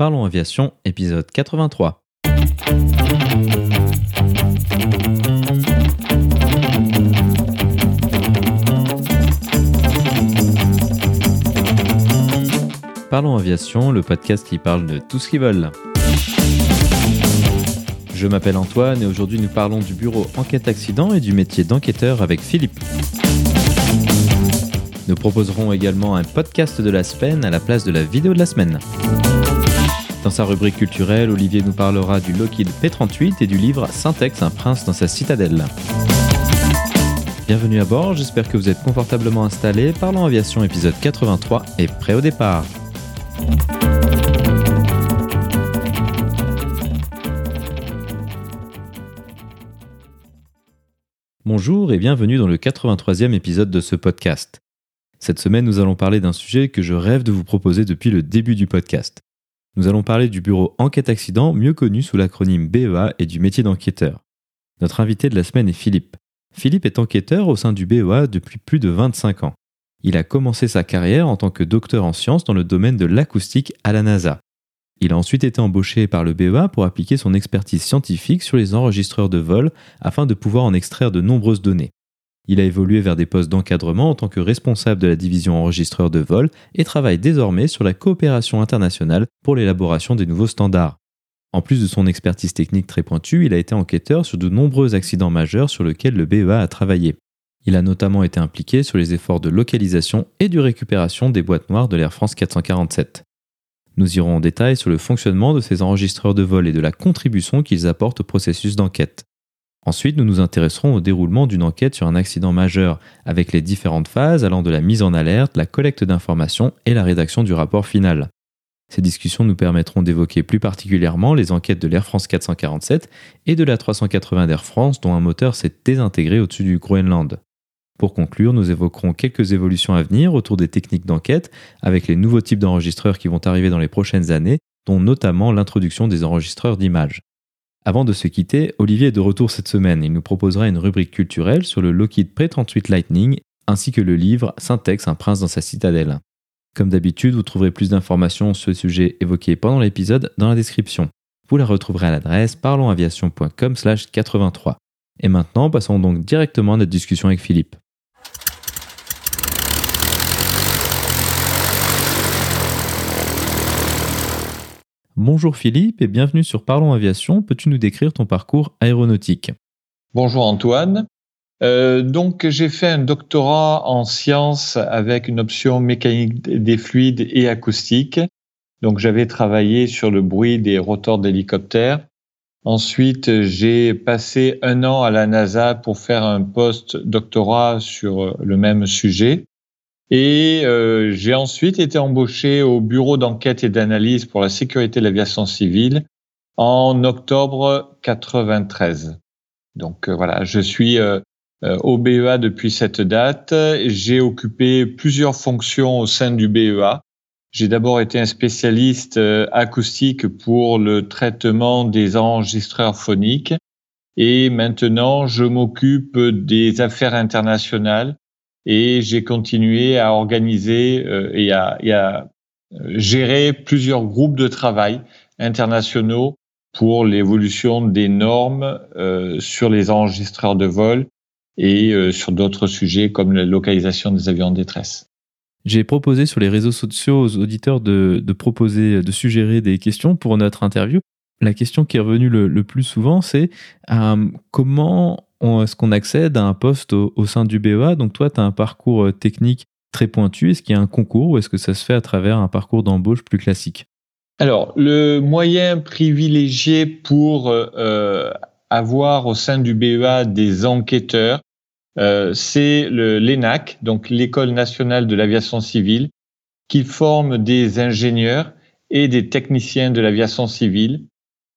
Parlons Aviation, épisode 83. Parlons Aviation, le podcast qui parle de tout ce qui vole. Je m'appelle Antoine et aujourd'hui nous parlons du bureau enquête accident et du métier d'enquêteur avec Philippe. Nous proposerons également un podcast de la semaine à la place de la vidéo de la semaine. Dans sa rubrique culturelle, Olivier nous parlera du Lockheed P38 et du livre Syntex, un prince dans sa citadelle. Bienvenue à bord, j'espère que vous êtes confortablement installés. Parlons aviation épisode 83 et prêt au départ. Bonjour et bienvenue dans le 83e épisode de ce podcast. Cette semaine, nous allons parler d'un sujet que je rêve de vous proposer depuis le début du podcast. Nous allons parler du bureau Enquête Accident, mieux connu sous l'acronyme BEA et du métier d'enquêteur. Notre invité de la semaine est Philippe. Philippe est enquêteur au sein du BEA depuis plus de 25 ans. Il a commencé sa carrière en tant que docteur en sciences dans le domaine de l'acoustique à la NASA. Il a ensuite été embauché par le BEA pour appliquer son expertise scientifique sur les enregistreurs de vol afin de pouvoir en extraire de nombreuses données. Il a évolué vers des postes d'encadrement en tant que responsable de la division enregistreur de vol et travaille désormais sur la coopération internationale pour l'élaboration des nouveaux standards. En plus de son expertise technique très pointue, il a été enquêteur sur de nombreux accidents majeurs sur lesquels le BEA a travaillé. Il a notamment été impliqué sur les efforts de localisation et de récupération des boîtes noires de l'Air France 447. Nous irons en détail sur le fonctionnement de ces enregistreurs de vol et de la contribution qu'ils apportent au processus d'enquête. Ensuite, nous nous intéresserons au déroulement d'une enquête sur un accident majeur, avec les différentes phases allant de la mise en alerte, la collecte d'informations et la rédaction du rapport final. Ces discussions nous permettront d'évoquer plus particulièrement les enquêtes de l'Air France 447 et de la 380 d'Air France dont un moteur s'est désintégré au-dessus du Groenland. Pour conclure, nous évoquerons quelques évolutions à venir autour des techniques d'enquête avec les nouveaux types d'enregistreurs qui vont arriver dans les prochaines années, dont notamment l'introduction des enregistreurs d'images. Avant de se quitter, Olivier est de retour cette semaine. Il nous proposera une rubrique culturelle sur le Lockheed P38 Lightning ainsi que le livre Syntex, un prince dans sa citadelle. Comme d'habitude, vous trouverez plus d'informations sur ce sujet évoqué pendant l'épisode dans la description. Vous la retrouverez à l'adresse parlonsaviation.com/83. Et maintenant, passons donc directement à notre discussion avec Philippe. Bonjour Philippe et bienvenue sur Parlons Aviation. Peux-tu nous décrire ton parcours aéronautique? Bonjour Antoine. Euh, donc j'ai fait un doctorat en sciences avec une option mécanique des fluides et acoustique. Donc j'avais travaillé sur le bruit des rotors d'hélicoptères. Ensuite, j'ai passé un an à la NASA pour faire un post-doctorat sur le même sujet. Et euh, j'ai ensuite été embauché au bureau d'enquête et d'analyse pour la sécurité de l'aviation civile en octobre 93. Donc euh, voilà, je suis euh, au BEA depuis cette date. J'ai occupé plusieurs fonctions au sein du BEA. J'ai d'abord été un spécialiste acoustique pour le traitement des enregistreurs phoniques et maintenant je m'occupe des affaires internationales et j'ai continué à organiser euh, et à, euh, gérer plusieurs groupes de travail internationaux pour l'évolution des normes euh, sur les enregistreurs de vol et sur d'autres sujets comme la localisation des avions en détresse. J'ai proposé sur les réseaux sociaux aux auditeurs de, proposer, de suggérer des questions pour notre interview. La question qui est revenue le, plus souvent, c'est comment est-ce qu'on accède à un poste au, sein du BEA Donc toi, tu as un parcours euh, technique très pointu. Est-ce qu'il y a un concours ou est-ce que ça se fait à travers un parcours d'embauche plus classique? Alors, le moyen privilégié pour euh, euh, avoir au sein du BEA des enquêteurs, c'est l'ENAC, donc l'École nationale de l'aviation civile, qui forme des ingénieurs et des techniciens de l'aviation civile.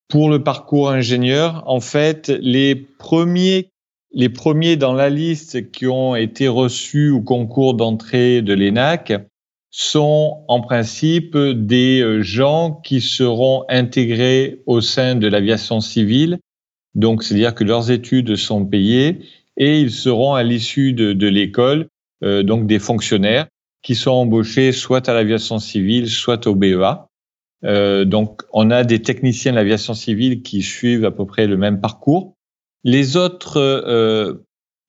Pour le parcours ingénieur, en fait, les premiers les premiers dans la liste qui ont été reçus au concours d'entrée de l'ENAC sont en principe des euh, gens qui seront intégrés au sein de l'aviation civile. Donc, c'est-à-dire que leurs études sont payées et ils seront à l'issue de, l'école, euh, donc des fonctionnaires qui sont embauchés soit à l'aviation civile, soit au BEA. donc, on a des techniciens de l'aviation civile qui suivent à peu près le même parcours. Les autres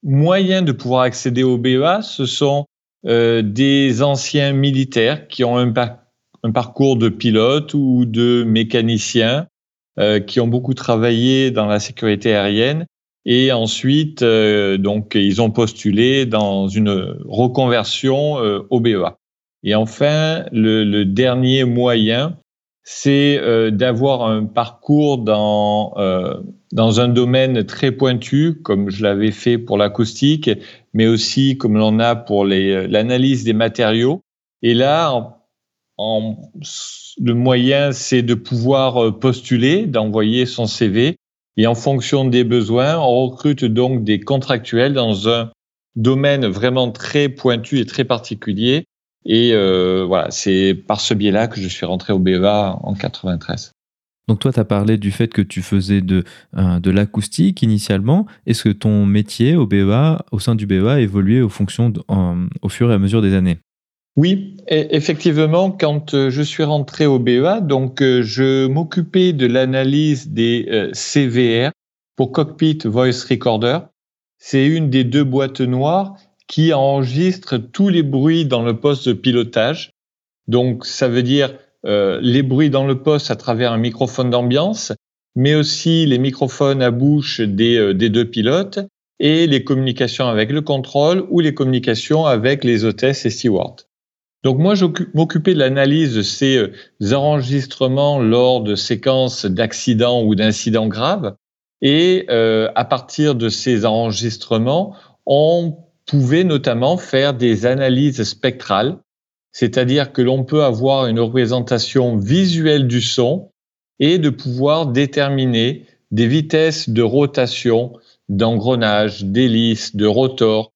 moyens de pouvoir accéder au BEA, ce sont des anciens militaires qui ont un, parcours de pilote ou de mécanicien, qui ont beaucoup travaillé dans la sécurité aérienne et ensuite, euh, donc, ils ont postulé dans une reconversion euh, au BEA. Et enfin, le, le dernier moyen, c'est euh, d'avoir un parcours dans, dans un domaine très pointu, comme je l'avais fait pour l'acoustique, mais aussi comme l'on a pour l'analyse des matériaux. Et là, en, en, le moyen, c'est de pouvoir postuler, d'envoyer son CV et en fonction des besoins, on recrute donc des contractuels dans un domaine vraiment très pointu et très particulier. Et euh, voilà, c'est par ce biais-là que je suis rentré au BEA en 93. Donc toi, tu as parlé du fait que tu faisais de, euh, de l'acoustique initialement. Est-ce que ton métier au BEA, au sein du BEA, a évolué aux fonctions au fur et à mesure des années? Oui, e, effectivement, quand euh, je suis rentré au BEA, donc je m'occupais de l'analyse des CVR pour Cockpit Voice Recorder. C'est une des deux boîtes noires qui enregistre tous les bruits dans le poste de pilotage. Donc, ça veut dire les bruits dans le poste à travers un microphone d'ambiance, mais aussi les microphones à bouche des, des deux pilotes et les communications avec le contrôle ou les communications avec les hôtesses et stewards. Donc moi, je m'occupais de l'analyse de ces euh, enregistrements lors de séquences d'accidents ou d'incidents graves. Et euh, à partir de ces enregistrements, on pouvait notamment faire des analyses spectrales, c'est-à-dire que l'on peut avoir une représentation visuelle du son et de pouvoir déterminer des vitesses de rotation, d'engrenage, d'hélice, de rotor,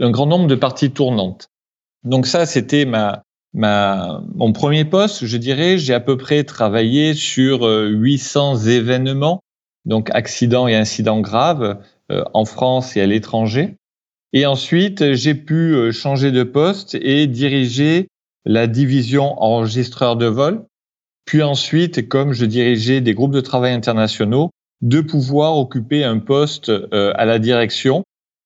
un grand nombre de parties tournantes. Donc ça, c'était ma, ma, mon premier poste, je dirais. J'ai à peu près travaillé sur 800 euh, événements, donc accidents et incidents graves euh, en France et à l'étranger. Et ensuite, j'ai pu euh, changer de poste et diriger la division enregistreur de vol. Puis ensuite, comme je dirigeais des groupes de travail internationaux, de pouvoir occuper un poste à la direction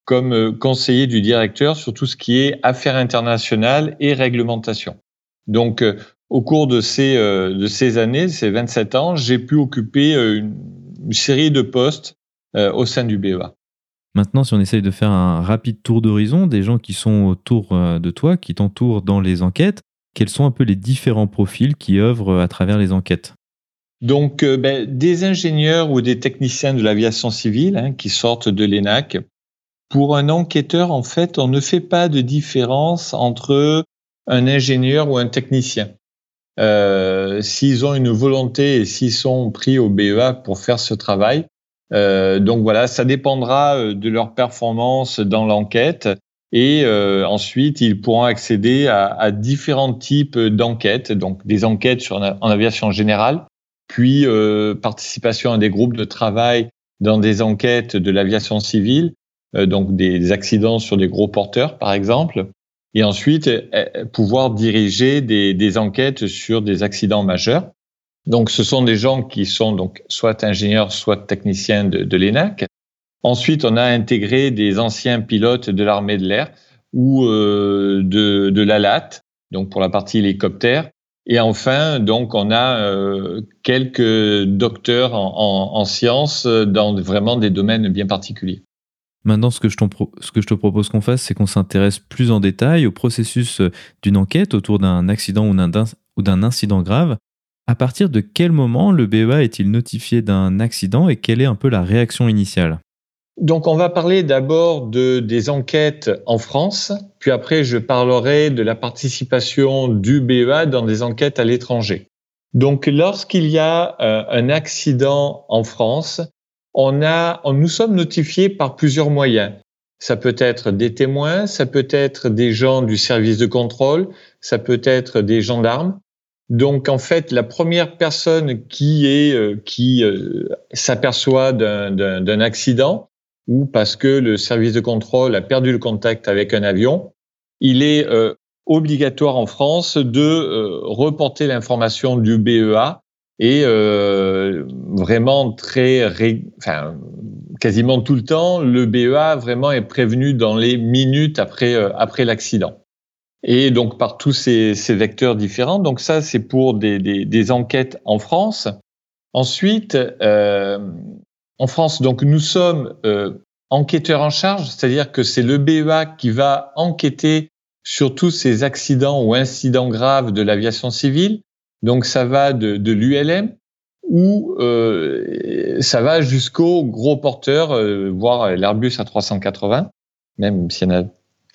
comme euh, conseiller du directeur sur tout ce qui est affaires internationales et réglementation. Donc, euh, au cours de ces, euh, de ces années, ces 27 ans, j'ai pu occuper une, série de postes au sein du BEA. Maintenant, si on essaye de faire un rapide tour d'horizon des gens qui sont autour de toi, qui t'entourent dans les enquêtes, quels sont un peu les différents profils qui œuvrent à travers les enquêtes? Donc, ben, des ingénieurs ou des techniciens de l'aviation civile hein, qui sortent de l'ENAC, pour un enquêteur, en fait, on ne fait pas de différence entre un ingénieur ou un technicien. Euh, s'ils ont une volonté et s'ils sont pris au BEA pour faire ce travail. Euh, donc voilà, ça dépendra euh, de leur performance dans l'enquête et euh, ensuite ils pourront accéder à, à différents types d'enquêtes, donc des enquêtes sur, en aviation générale, puis euh, participation à des groupes de travail dans des enquêtes de l'aviation civile, euh, donc des, accidents sur des gros porteurs, par exemple, et ensuite euh, pouvoir diriger des, des enquêtes sur des accidents majeurs. Donc, ce sont des gens qui sont donc soit ingénieurs, soit techniciens de, l'ENAC. Ensuite, on a intégré des anciens pilotes de l'armée de l'air ou euh, de, de l'ALAT, donc pour la partie hélicoptère. Et enfin, donc, on a euh, quelques docteurs en, en, en, sciences dans vraiment des domaines bien particuliers. Maintenant, ce que je, ce que je te propose qu'on fasse, c'est qu'on s'intéresse plus en détail au processus euh, d'une enquête autour d'un accident ou d'un incident grave. À partir de quel moment le BEA est-il notifié d'un accident et quelle est un peu la réaction initiale? Donc, on va parler d'abord de, des enquêtes en France, puis après, je parlerai de la participation du BEA dans des enquêtes à l'étranger. Donc, lorsqu'il y a euh, un accident en France, on a, on, nous sommes notifiés par plusieurs moyens. Ça peut être des témoins, ça peut être des gens du service de contrôle, ça peut être des gendarmes. Donc en fait, la première personne qui est euh, qui euh, s'aperçoit d'un accident ou parce que le service de contrôle a perdu le contact avec un avion, il est euh, obligatoire en France de reporter l'information du BEA et vraiment très, enfin, quasiment tout le temps, le BEA vraiment est prévenu dans les minutes après, après l'accident. Et donc par tous ces, ces, vecteurs différents. Donc ça, c'est pour des, des, des, enquêtes en France. Ensuite, euh, en France, donc nous sommes euh, enquêteurs en charge, c'est-à-dire que c'est le BEA qui va enquêter sur tous ces accidents ou incidents graves de l'aviation civile. Donc ça va de, de l'ULM ou euh, ça va jusqu'au gros porteur, euh, voire l'Airbus A380, même s'il y en a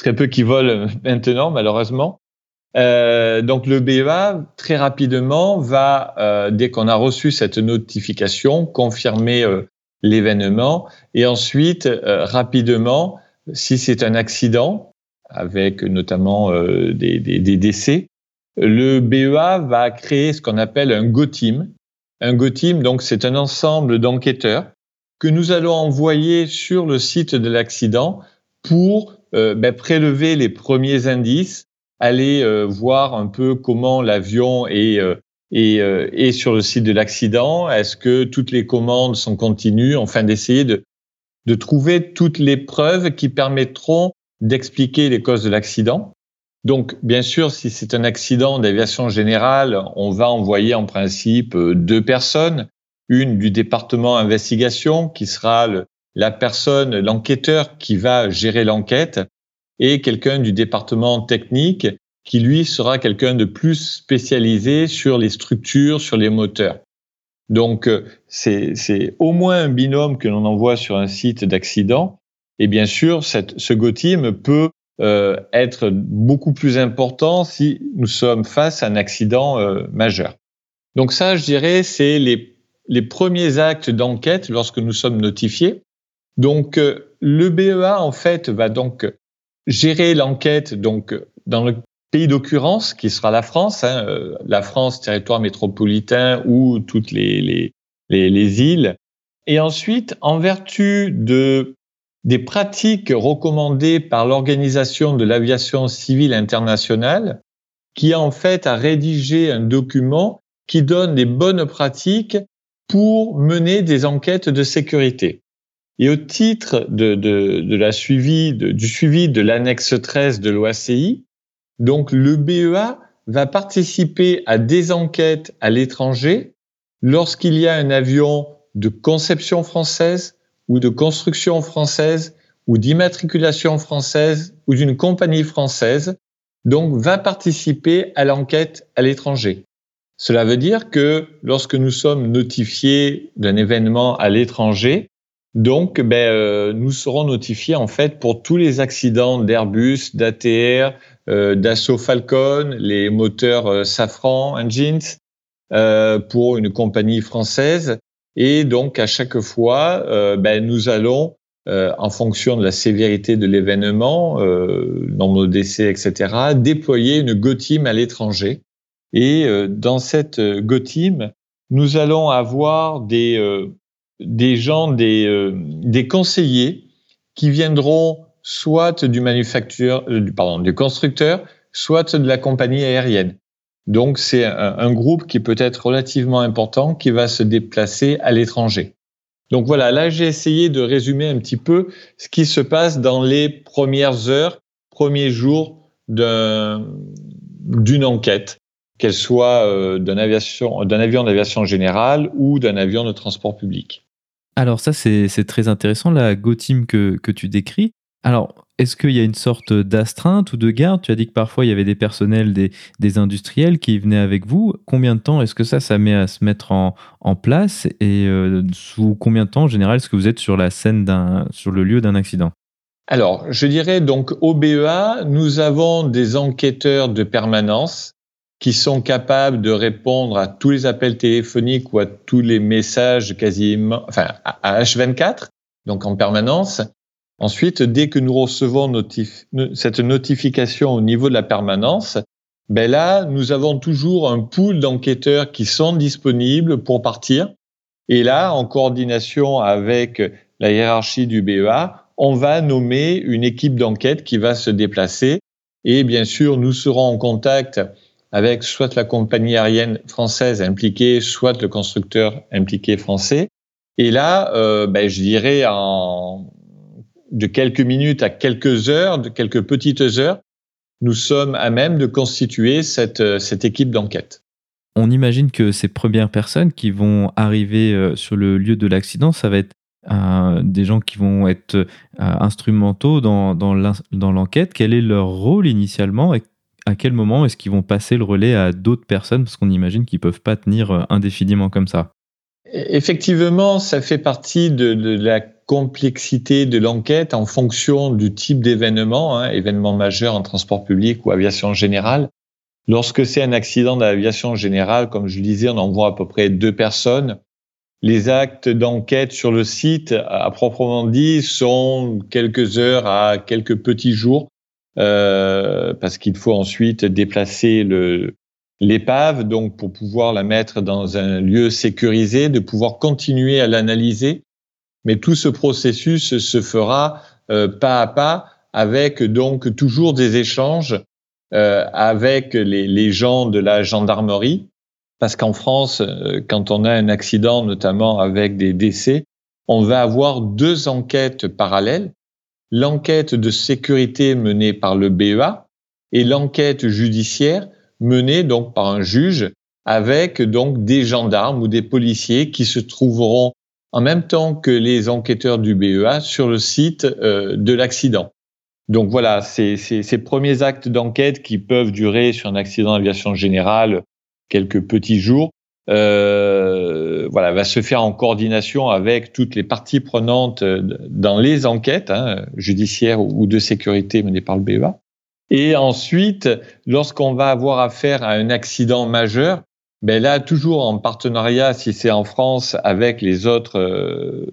très peu qui volent maintenant malheureusement. Euh, donc le BEA très rapidement va, euh, dès qu'on a reçu cette notification, confirmer euh, l'événement et ensuite rapidement, si c'est un accident, avec notamment des, décès, le BEA va créer ce qu'on appelle un GO-TEAM. Un GO-TEAM, donc c'est un ensemble d'enquêteurs que nous allons envoyer sur le site de l'accident pour ben, prélever les premiers indices, aller euh, voir un peu comment l'avion est, euh, est, est, sur le site de l'accident, est-ce que toutes les commandes sont continues, enfin d'essayer de, de trouver toutes les preuves qui permettront d'expliquer les causes de l'accident. Donc, bien sûr, si c'est un accident d'aviation générale, on va envoyer en principe deux personnes, une du département investigation qui sera le, la personne, l'enquêteur qui va gérer l'enquête, et quelqu'un du département technique qui, lui, sera quelqu'un de plus spécialisé sur les structures, sur les moteurs. Donc, euh, c'est au moins un binôme que l'on envoie sur un site d'accident. Et bien sûr, cette, ce GOTIM peut euh, être beaucoup plus important si nous sommes face à un accident euh, majeur. Donc ça, je dirais, c'est les, les premiers actes d'enquête lorsque nous sommes notifiés. Donc, euh, le BEA, en fait, va donc gérer l'enquête donc dans le pays d'occurrence, qui sera la France, hein, euh, la France, territoire métropolitain ou toutes les, les, les, les, îles. Et ensuite, en vertu de, des pratiques recommandées par l'Organisation de l'aviation civile internationale, qui en fait a rédigé un document qui donne des bonnes pratiques pour mener des enquêtes de sécurité. Et au titre de, la du suivi de l'annexe 13 de l'OACI, donc le BEA va participer à des enquêtes à l'étranger lorsqu'il y a un avion de conception française ou de construction française ou d'immatriculation française ou d'une compagnie française, donc va participer à l'enquête à l'étranger. Cela veut dire que lorsque nous sommes notifiés d'un événement à l'étranger, donc, ben, euh, nous serons notifiés en fait pour tous les accidents d'Airbus, d'ATR, euh, d'Assaut Falcon, les moteurs euh, Safran Engines euh, pour une compagnie française. Et donc, à chaque fois, euh, ben, nous allons, en fonction de la sévérité de l'événement, nombre de décès, etc., déployer une GoTeam à l'étranger. Et dans cette GoTeam, nous allons avoir des des gens, des, euh, des conseillers qui viendront soit du manufacture, euh, pardon, du constructeur, soit de la compagnie aérienne. Donc c'est un, groupe qui peut être relativement important qui va se déplacer à l'étranger. Donc voilà, là j'ai essayé de résumer un petit peu ce qui se passe dans les premières heures, premiers jours d'une enquête, qu'elle soit euh, d'un avion d'aviation générale ou d'un avion de transport public. Alors ça, c'est très intéressant, la Go-Team que, que tu décris. Alors, est-ce qu'il y a une sorte d'astreinte ou de garde? Tu as dit que parfois il y avait des personnels, des, des industriels qui venaient avec vous. Combien de temps est-ce que ça, ça met à se mettre en, en place? Et euh, sous combien de temps, en général, est-ce que vous êtes sur la scène sur le lieu d'un accident? Alors, je dirais donc au BEA, nous avons des enquêteurs de permanence qui sont capables de répondre à tous les appels téléphoniques ou à tous les messages quasiment, enfin, à H24, donc en permanence. Ensuite, dès que nous recevons cette notification au niveau de la permanence, ben là, nous avons toujours un pool d'enquêteurs qui sont disponibles pour partir. Et là, en coordination avec la hiérarchie du BEA, on va nommer une équipe d'enquête qui va se déplacer Et bien sûr, nous serons en contact avec soit la compagnie aérienne française impliquée, soit le constructeur impliqué français. Et là, euh, ben, je dirais en de quelques minutes à quelques heures, de quelques petites heures, nous sommes à même de constituer cette, cette équipe d'enquête. On imagine que ces premières personnes qui vont arriver euh, sur le lieu de l'accident, ça va être euh, des gens qui vont être euh, instrumentaux dans, dans l'enquête. Quel est leur rôle initialement à quel moment est-ce qu'ils vont passer le relais à d'autres personnes Parce qu'on imagine qu'ils ne peuvent pas tenir indéfiniment comme ça? Effectivement, ça fait partie de, la complexité de l'enquête en fonction du type d'événement, hein, événement majeur en transport public ou aviation générale. Lorsque c'est un accident d'aviation générale, comme je le disais, on envoie à peu près deux personnes. Les actes d'enquête sur le site, à proprement dit, sont quelques heures à quelques petits jours, euh, parce qu'il faut ensuite déplacer le, l'épave, donc pour pouvoir la mettre dans un lieu sécurisé, de pouvoir continuer à l'analyser. Mais tout ce processus se fera euh, pas à pas, avec donc toujours des échanges euh, avec les, les, gens de la gendarmerie, parce qu'en France, euh, quand on a un accident, notamment avec des décès, on va avoir deux enquêtes parallèles. L'enquête de sécurité menée par le BEA et l'enquête judiciaire menée donc par un juge avec donc des gendarmes ou des policiers qui se trouveront en même temps que les enquêteurs du BEA sur le site euh, de l'accident. Donc voilà, c'est ces premiers actes d'enquête qui peuvent durer sur un accident d'aviation générale quelques petits jours. Euh, voilà, va se faire en coordination avec toutes les parties prenantes euh, dans les enquêtes hein, judiciaires ou de sécurité menées par le BEA. Et ensuite, lorsqu'on va avoir affaire à un accident majeur, ben là, toujours en partenariat, si c'est en France, avec les autres euh,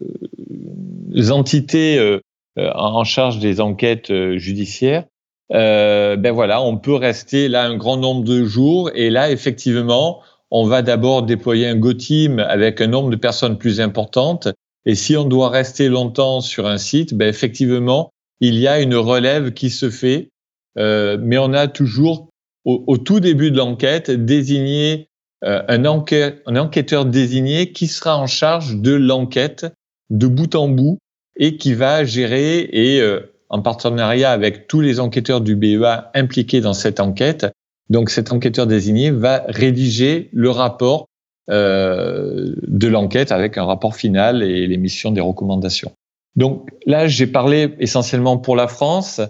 entités en charge des enquêtes judiciaires, ben voilà, on peut rester là un grand nombre de jours et là effectivement, on va d'abord déployer un Go Team avec un nombre de personnes plus importantes. Et si on doit rester longtemps sur un site, ben effectivement, il y a une relève qui se fait, euh, mais on a toujours au, tout début de l'enquête désigné euh, un, un enquêteur désigné qui sera en charge de l'enquête de bout en bout et qui va gérer et euh, en partenariat avec tous les enquêteurs du BEA impliqués dans cette enquête. Donc cet enquêteur désigné va rédiger le rapport euh, de l'enquête avec un rapport final et l'émission des recommandations. Donc là, j'ai parlé essentiellement pour la France.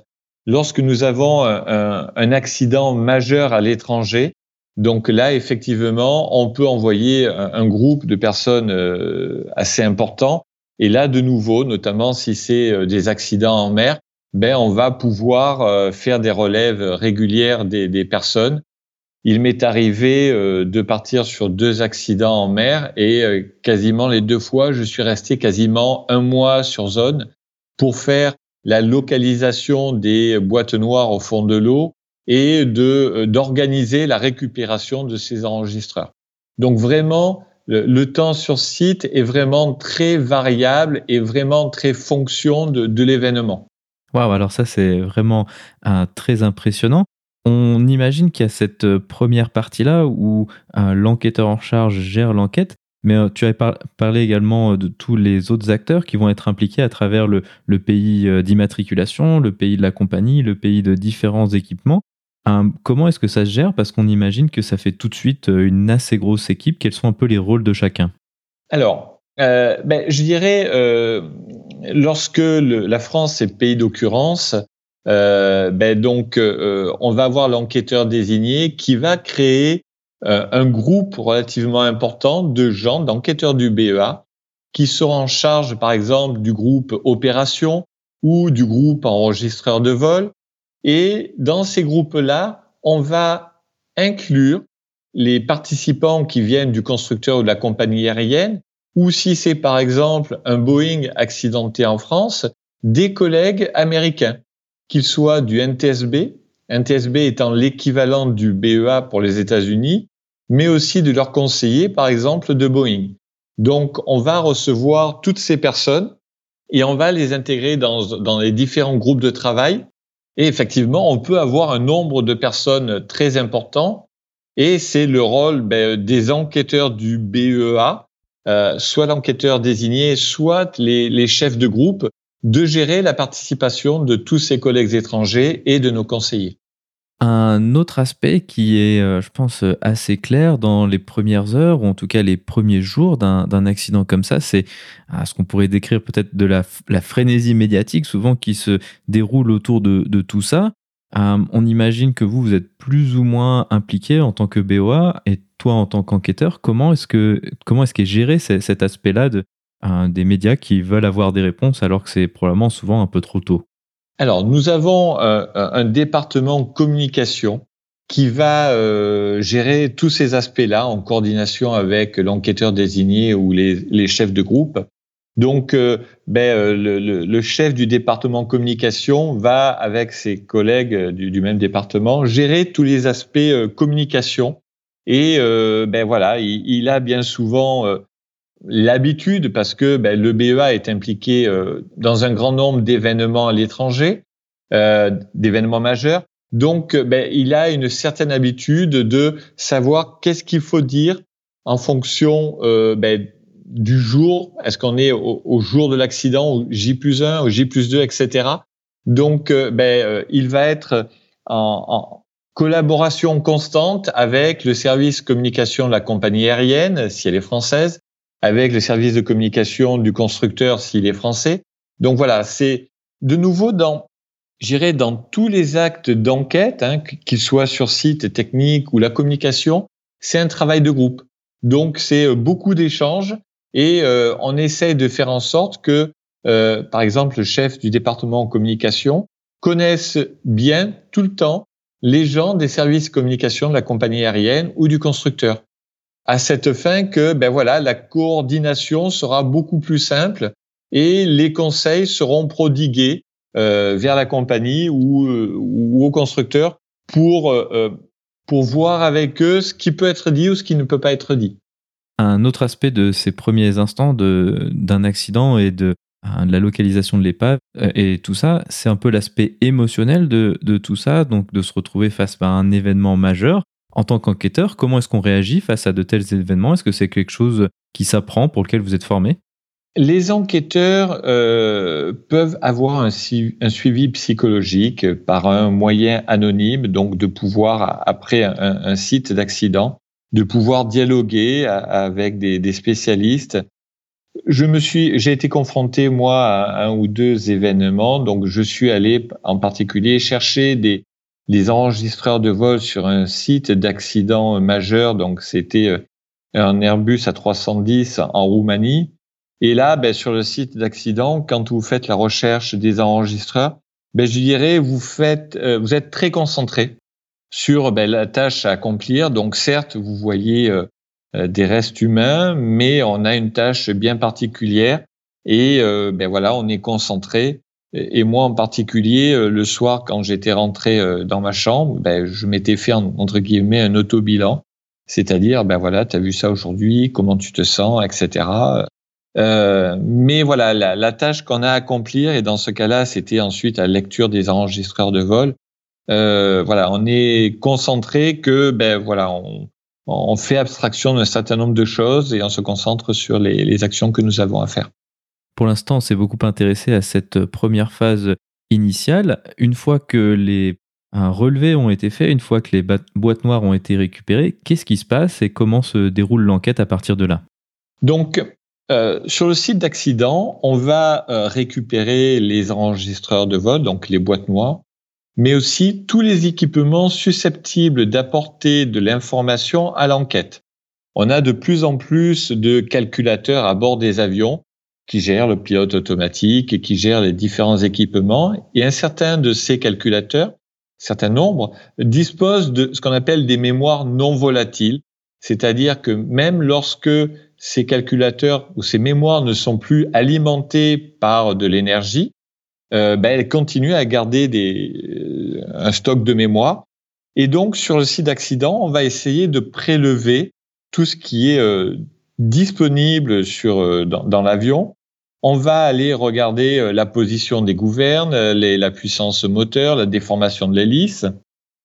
Lorsque nous avons un, un accident majeur à l'étranger, donc là, effectivement, on peut envoyer un, un groupe de personnes euh, assez important et là, de nouveau, notamment si c'est euh, des accidents en mer, ben on va pouvoir euh, faire des relèves régulières des, des personnes. Il m'est arrivé euh, de partir sur deux accidents en mer et quasiment les deux fois, je suis resté quasiment un mois sur zone pour faire la localisation des boîtes noires au fond de l'eau et de d'organiser la récupération de ces enregistreurs. Donc vraiment, le, temps sur site est vraiment très variable et vraiment très fonction de, l'événement. Waouh, alors ça c'est vraiment très impressionnant. On imagine qu'il y a cette euh, première partie-là où euh, l'enquêteur en charge gère l'enquête, mais euh, tu as parlé également de tous les autres acteurs qui vont être impliqués à travers le pays d'immatriculation, le pays de la compagnie, le pays de différents équipements comment est-ce que ça se gère? Parce qu'on imagine que ça fait tout de suite une assez grosse équipe. Quels sont un peu les rôles de chacun? Alors, ben, je dirais, euh, lorsque la France est pays d'occurrence, ben, donc on va avoir l'enquêteur désigné qui va créer un groupe relativement important de gens, d'enquêteurs du BEA, qui seront en charge, par exemple, du groupe opération ou du groupe enregistreur de vol. Et dans ces groupes-là, on va inclure les participants qui viennent du constructeur ou de la compagnie aérienne, ou si c'est par exemple un Boeing accidenté en France, des collègues américains, qu'ils soient du NTSB, NTSB étant l'équivalent du BEA pour les États-Unis, mais aussi de leurs conseillers, par exemple, de Boeing. Donc, on va recevoir toutes ces personnes et on va les intégrer dans, les différents groupes de travail Et effectivement, on peut avoir un nombre de personnes très important. Et c'est le rôle ben, des enquêteurs du BEA, euh, soit l'enquêteur désigné, soit les, chefs de groupe, de gérer la participation de tous ces collègues étrangers et de nos conseillers. Un autre aspect qui est, euh, je pense, assez clair dans les premières heures, ou en tout cas les premiers jours d'un accident comme ça, c'est ah, ce qu'on pourrait décrire peut-être de la, frénésie médiatique, souvent qui se déroule autour de, tout ça. Euh, on imagine que vous, vous êtes plus ou moins impliqué en tant que BOA, et toi en tant qu'enquêteur, comment est-ce que comment est-ce qu'est géré cet aspect-là euh, des médias qui veulent avoir des réponses alors que c'est probablement souvent un peu trop tôt? Alors, nous avons euh, un département communication qui va gérer tous ces aspects-là en coordination avec l'enquêteur désigné ou les, chefs de groupe. Donc, euh, ben, le, chef du département communication va, avec ses collègues du, même département, gérer tous les aspects communication. Et ben voilà, il, il, a bien souvent l'habitude, parce que ben, le BEA est impliqué euh, dans un grand nombre d'événements à l'étranger, euh, d'événements majeurs. Donc, ben, il a une certaine habitude de savoir qu'est-ce qu'il faut dire en fonction euh, ben, du jour. Est-ce qu'on est au, jour de l'accident, au J plus 1, au J plus 2, etc. Donc, ben, il va être en, en collaboration constante avec le service communication de la compagnie aérienne, si elle est française, avec le service de communication du constructeur s'il est français. Donc voilà, c'est de nouveau dans, j'irai dans tous les actes d'enquête, hein, qu'ils soient sur site technique ou la communication, c'est un travail de groupe. Donc c'est euh, beaucoup d'échanges et euh, on essaye de faire en sorte que, euh, par exemple, le chef du département communication connaisse bien tout le temps les gens des services communication de la compagnie aérienne ou du constructeur à cette fin que ben voilà la coordination sera beaucoup plus simple et les conseils seront prodigués euh, vers la compagnie ou, euh, ou au constructeur pour euh, pour voir avec eux ce qui peut être dit ou ce qui ne peut pas être dit. Un autre aspect de ces premiers instants d'un accident et de, de, la localisation de l'épave et tout ça, c'est un peu l'aspect émotionnel de, de, tout ça, donc de se retrouver face à un événement majeur. En tant qu'enquêteur, comment est-ce qu'on réagit face à de tels événements? Est-ce que c'est quelque chose qui s'apprend pour lequel vous êtes formé? Les enquêteurs euh, peuvent avoir un, suivi psychologique par un moyen anonyme, donc de pouvoir, après un, site d'accident, de pouvoir dialoguer avec des, spécialistes. Je me suis, j'ai été confronté moi à un ou deux événements, donc je suis allé en particulier chercher des, les enregistreurs de vol sur un site d'accident majeur. Donc, c'était euh, un Airbus A310 en Roumanie. Et là, ben, sur le site d'accident, quand vous faites la recherche des enregistreurs, ben, je dirais, vous faites, euh, vous êtes très concentré sur ben, la tâche à accomplir. Donc, certes, vous voyez euh, des restes humains, mais on a une tâche bien particulière. Et ben voilà, on est concentré et moi en particulier, euh, le soir, quand j'étais rentré euh, dans ma chambre, ben, je m'étais fait entre guillemets un auto-bilan, c'est-à-dire, ben voilà, tu as vu ça aujourd'hui, comment tu te sens, etc. Euh, mais voilà, la, la tâche qu'on a à accomplir, et dans ce cas-là, c'était ensuite la lecture des enregistreurs de vol. Euh, voilà, on est concentré que, ben voilà, on, on fait abstraction d'un certain nombre de choses et on se concentre sur les, les actions que nous avons à faire. Pour l'instant, on s'est beaucoup intéressé à cette première phase initiale. Une fois que les relevés ont été faits, une fois que les boîtes noires ont été récupérées, qu'est-ce qui se passe et comment se déroule l'enquête à partir de là? Donc, euh, sur le site d'accident, on va euh, récupérer les enregistreurs de vol, donc les boîtes noires, mais aussi tous les équipements susceptibles d'apporter de l'information à l'enquête. On a de plus en plus de calculateurs à bord des avions qui gère le pilote automatique et qui gère les différents équipements. Et un certain de ces calculateurs, certain nombre, disposent de ce qu'on appelle des mémoires non volatiles. C'est-à-dire que même lorsque ces calculateurs ou ces mémoires ne sont plus alimentés par de l'énergie, ben, elles continuent à garder euh, un stock de mémoire. Et donc, sur le site d'accident, on va essayer de prélever tout ce qui est euh, disponible dans l'avion on va aller regarder la position des gouvernes, la puissance moteur, la déformation de l'hélice.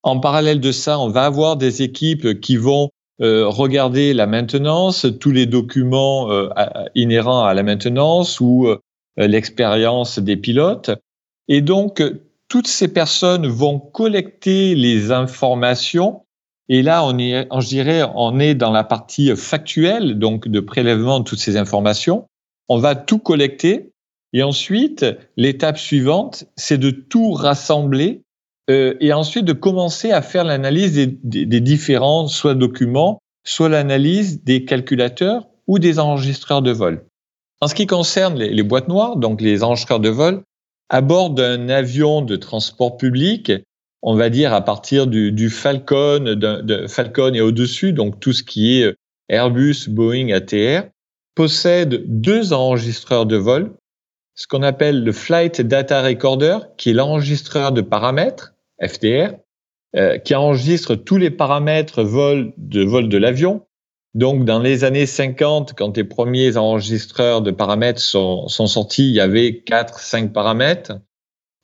En parallèle de ça, on va avoir des équipes qui vont regarder la maintenance, tous les documents inhérents à la maintenance ou l'expérience des pilotes. Et donc, toutes ces personnes vont collecter les informations. Et là, on est, je dirais, on est dans la partie factuelle, donc de prélèvement de toutes ces informations. On va tout collecter. Et ensuite, l'étape suivante, c'est de tout rassembler euh, et ensuite de commencer à faire l'analyse des, différents, soit documents, soit l'analyse des calculateurs ou des enregistreurs de vol. En ce qui concerne les, boîtes noires, donc les enregistreurs de vol, à bord d'un avion de transport public, on va dire à partir du, Falcon, et au-dessus, donc tout ce qui est Airbus, Boeing, ATR, possède deux enregistreurs de vol, ce qu'on appelle le Flight Data Recorder, qui est l'enregistreur de paramètres, FDR, euh, qui enregistre tous les paramètres vol de vol de l'avion, donc, dans les années 50, quand les premiers enregistreurs de paramètres sont, sortis, il y avait 4, 5 paramètres.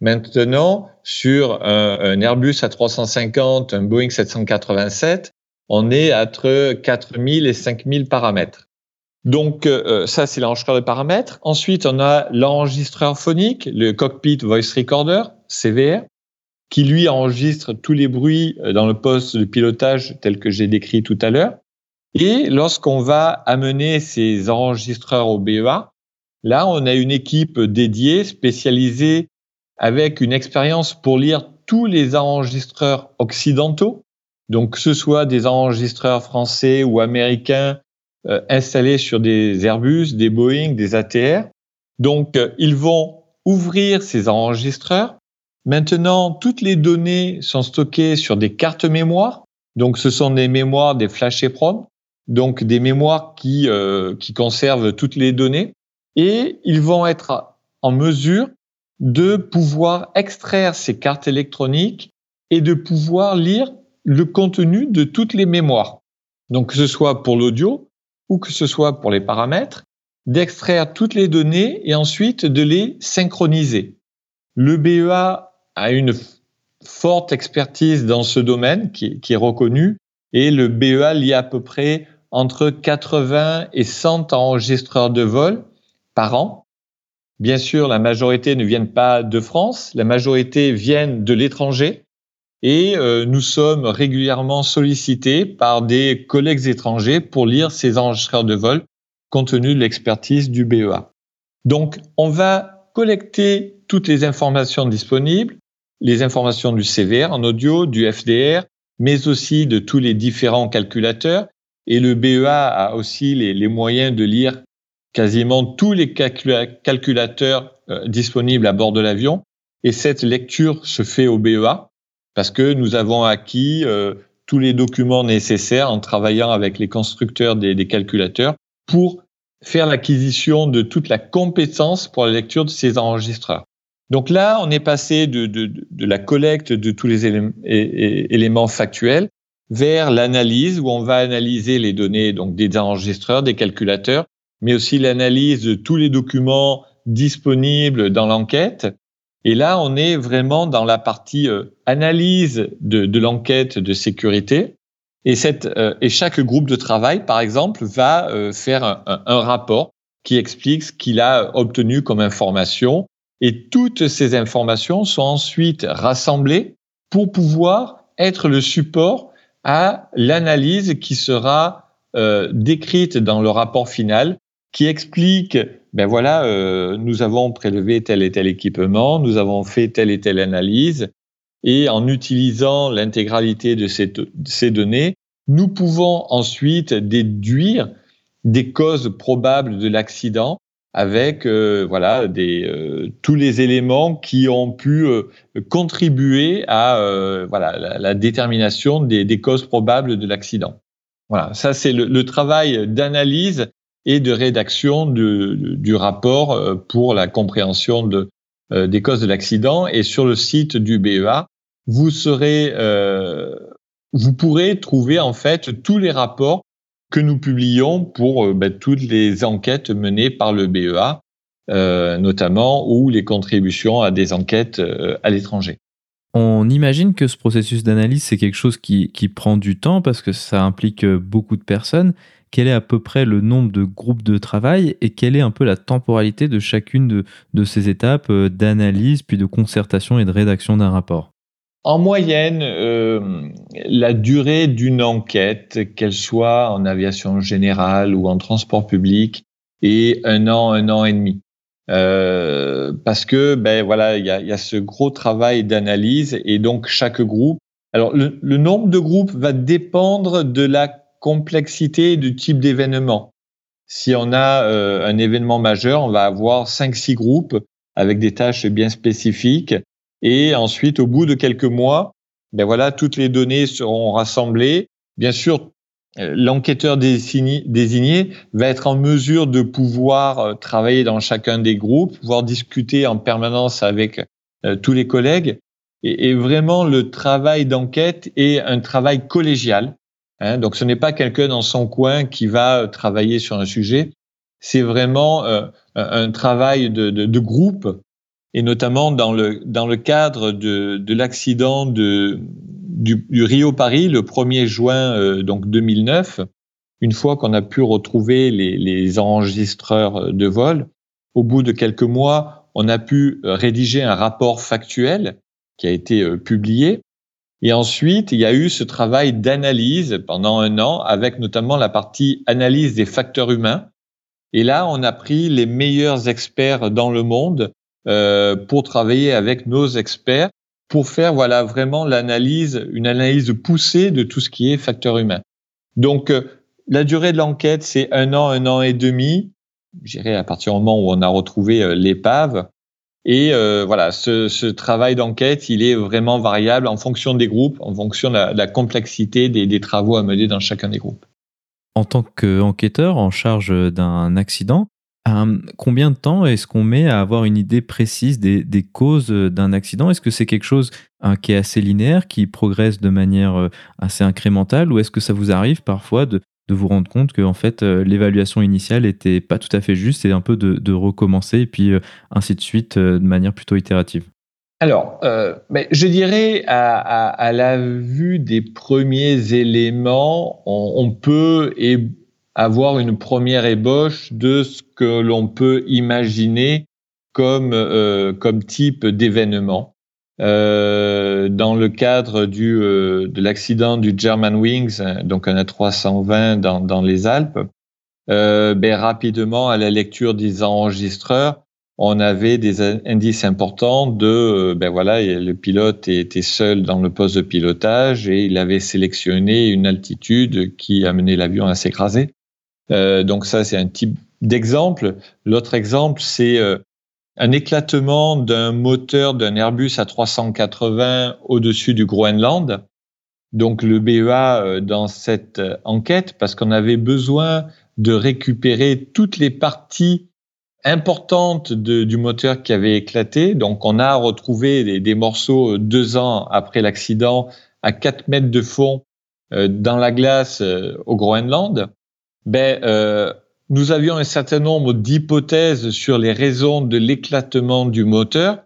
Maintenant, sur un, Airbus A350, un Boeing 787, on est entre 4000 et 5000 paramètres. Donc, euh, ça, c'est l'enregistreur de paramètres. Ensuite, on a l'enregistreur phonique, le Cockpit Voice Recorder, CVR, qui lui enregistre tous les bruits euh, dans le poste de pilotage tel que j'ai décrit tout à l'heure. Et lorsqu'on va amener ces enregistreurs au BEA, là, on a une équipe dédiée, spécialisée, avec une expérience pour lire tous les enregistreurs occidentaux, donc que ce soit des enregistreurs français ou américains euh, installés sur des Airbus, des Boeing, des ATR. Donc, euh, ils vont ouvrir ces enregistreurs. Maintenant, toutes les données sont stockées sur des cartes mémoire. Donc, ce sont des mémoires, des flash EPROM donc des mémoires qui, euh, qui conservent toutes les données, et ils vont être en mesure de pouvoir extraire ces cartes électroniques et de pouvoir lire le contenu de toutes les mémoires. Donc que ce soit pour l'audio ou que ce soit pour les paramètres, d'extraire toutes les données et ensuite de les synchroniser. Le BEA a une forte expertise dans ce domaine qui, est reconnu et le BEA lit à peu près entre 80 et 100 enregistreurs de vol par an. Bien sûr, la majorité ne viennent pas de France, la majorité viennent de l'étranger et euh, nous sommes régulièrement sollicités par des collègues étrangers pour lire ces enregistreurs de vol compte tenu de l'expertise du BEA. Donc, on va collecter toutes les informations disponibles, les informations du CVR en audio, du FDR, mais aussi de tous les différents calculateurs et le BEA a aussi les, moyens de lire quasiment tous les calculateurs euh, disponibles à bord de l'avion. Et cette lecture se fait au BEA parce que nous avons acquis euh, tous les documents nécessaires en travaillant avec les constructeurs des, calculateurs pour faire l'acquisition de toute la compétence pour la lecture de ces enregistreurs. Donc là, on est passé de, la collecte de tous les éléments factuels vers l'analyse où on va analyser les données donc des enregistreurs, des calculateurs, mais aussi l'analyse de tous les documents disponibles dans l'enquête. Et là, on est vraiment dans la partie euh, analyse de, l'enquête de sécurité. Et, cette, euh, et chaque groupe de travail, par exemple, va euh, faire un, un, rapport qui explique ce qu'il a obtenu comme information. Et toutes ces informations sont ensuite rassemblées pour pouvoir être le support à l'analyse qui sera euh, décrite dans le rapport final, qui explique, ben voilà, euh, nous avons prélevé tel et tel équipement, nous avons fait telle et telle analyse, et en utilisant l'intégralité de ces, de ces données, nous pouvons ensuite déduire des causes probables de l'accident avec euh, voilà des, euh, tous les éléments qui ont pu euh, contribuer à voilà la, détermination des, des, causes probables de l'accident. Voilà, ça c'est le, le, travail d'analyse et de rédaction de, du rapport pour la compréhension de, des causes de l'accident. Et sur le site du BEA, vous serez, vous pourrez trouver en fait tous les rapports que nous publions pour euh, ben, toutes les enquêtes menées par le BEA notamment, ou les contributions à des enquêtes à l'étranger. On imagine que ce processus d'analyse, c'est quelque chose qui, prend du temps parce que ça implique euh, beaucoup de personnes. Quel est à peu près le nombre de groupes de travail et quelle est un peu la temporalité de chacune de, ces étapes euh, d'analyse, puis de concertation et de rédaction d'un rapport? En moyenne, euh, la durée d'une enquête, qu'elle soit en aviation générale ou en transport public, est un an, un an et demi. Euh, parce que ben voilà, il y a, ce gros travail d'analyse et donc chaque groupe. Alors le, nombre de groupes va dépendre de la complexité du type d'événement. Si on a euh, un événement majeur, on va avoir cinq six groupes avec des tâches bien spécifiques et ensuite au bout de quelques mois, ben voilà, toutes les données seront rassemblées. Bien sûr, euh, l'enquêteur désigné, va être en mesure de pouvoir euh, travailler dans chacun des groupes, pouvoir discuter en permanence avec euh, tous les collègues. Et, vraiment, le travail d'enquête est un travail collégial. Hein. donc, ce n'est pas quelqu'un dans son coin qui va travailler sur un sujet. C'est vraiment un travail de, groupe, et notamment dans le, dans le cadre de, de l'accident de, du, Rio Paris le 1er juin euh, donc 2009, une fois qu'on a pu retrouver les, les, enregistreurs de vol, au bout de quelques mois, on a pu euh, rédiger un rapport factuel qui a été euh, publié. Et ensuite, il y a eu ce travail d'analyse pendant un an, avec notamment la partie analyse des facteurs humains. Et là, on a pris les meilleurs experts dans le monde euh, pour travailler avec nos experts pour faire voilà vraiment l'analyse, une analyse poussée de tout ce qui est facteur humain. Donc euh, la durée de l'enquête c'est un an, un an et demi, j'irai à partir du moment où on a retrouvé euh, l'épave. Et voilà, ce, travail d'enquête, il est vraiment variable en fonction des groupes, en fonction de la, la complexité des, des travaux à mener dans chacun des groupes. En tant qu'enquêteur en charge d'un accident, euh, combien de temps est-ce qu'on met à avoir une idée précise des, causes euh, d'un accident? Est-ce que c'est quelque chose hein, qui est assez linéaire, qui progresse de manière euh, assez incrémentale, ou est-ce que ça vous arrive parfois de, vous rendre compte que fait l'évaluation initiale n'était pas tout à fait juste et un peu de, recommencer et puis ainsi de suite de manière plutôt itérative? Alors, je dirais à, la vue des premiers éléments, on, peut avoir une première ébauche de ce que l'on peut imaginer comme, euh, comme type d'événement. Euh, dans le cadre du, euh, de l'accident du German Wings, donc un A320 dans, dans les Alpes, ben, rapidement à la lecture des enregistreurs, on avait des indices importants de, ben voilà, le pilote était seul dans le poste de pilotage et il avait sélectionné une altitude qui amenait l'avion à s'écraser. Euh, donc ça, c'est un type d'exemple. L'autre exemple, c'est euh, un éclatement d'un moteur d'un Airbus à 380 au-dessus du Groenland. Donc le BEA euh, dans cette enquête, parce qu'on avait besoin de récupérer toutes les parties importantes du moteur qui avait éclaté. Donc on a retrouvé des, des morceaux deux ans après l'accident à 4 mètres de fond dans la glace au Groenland ben, euh, nous avions un certain nombre d'hypothèses sur les raisons de l'éclatement du moteur,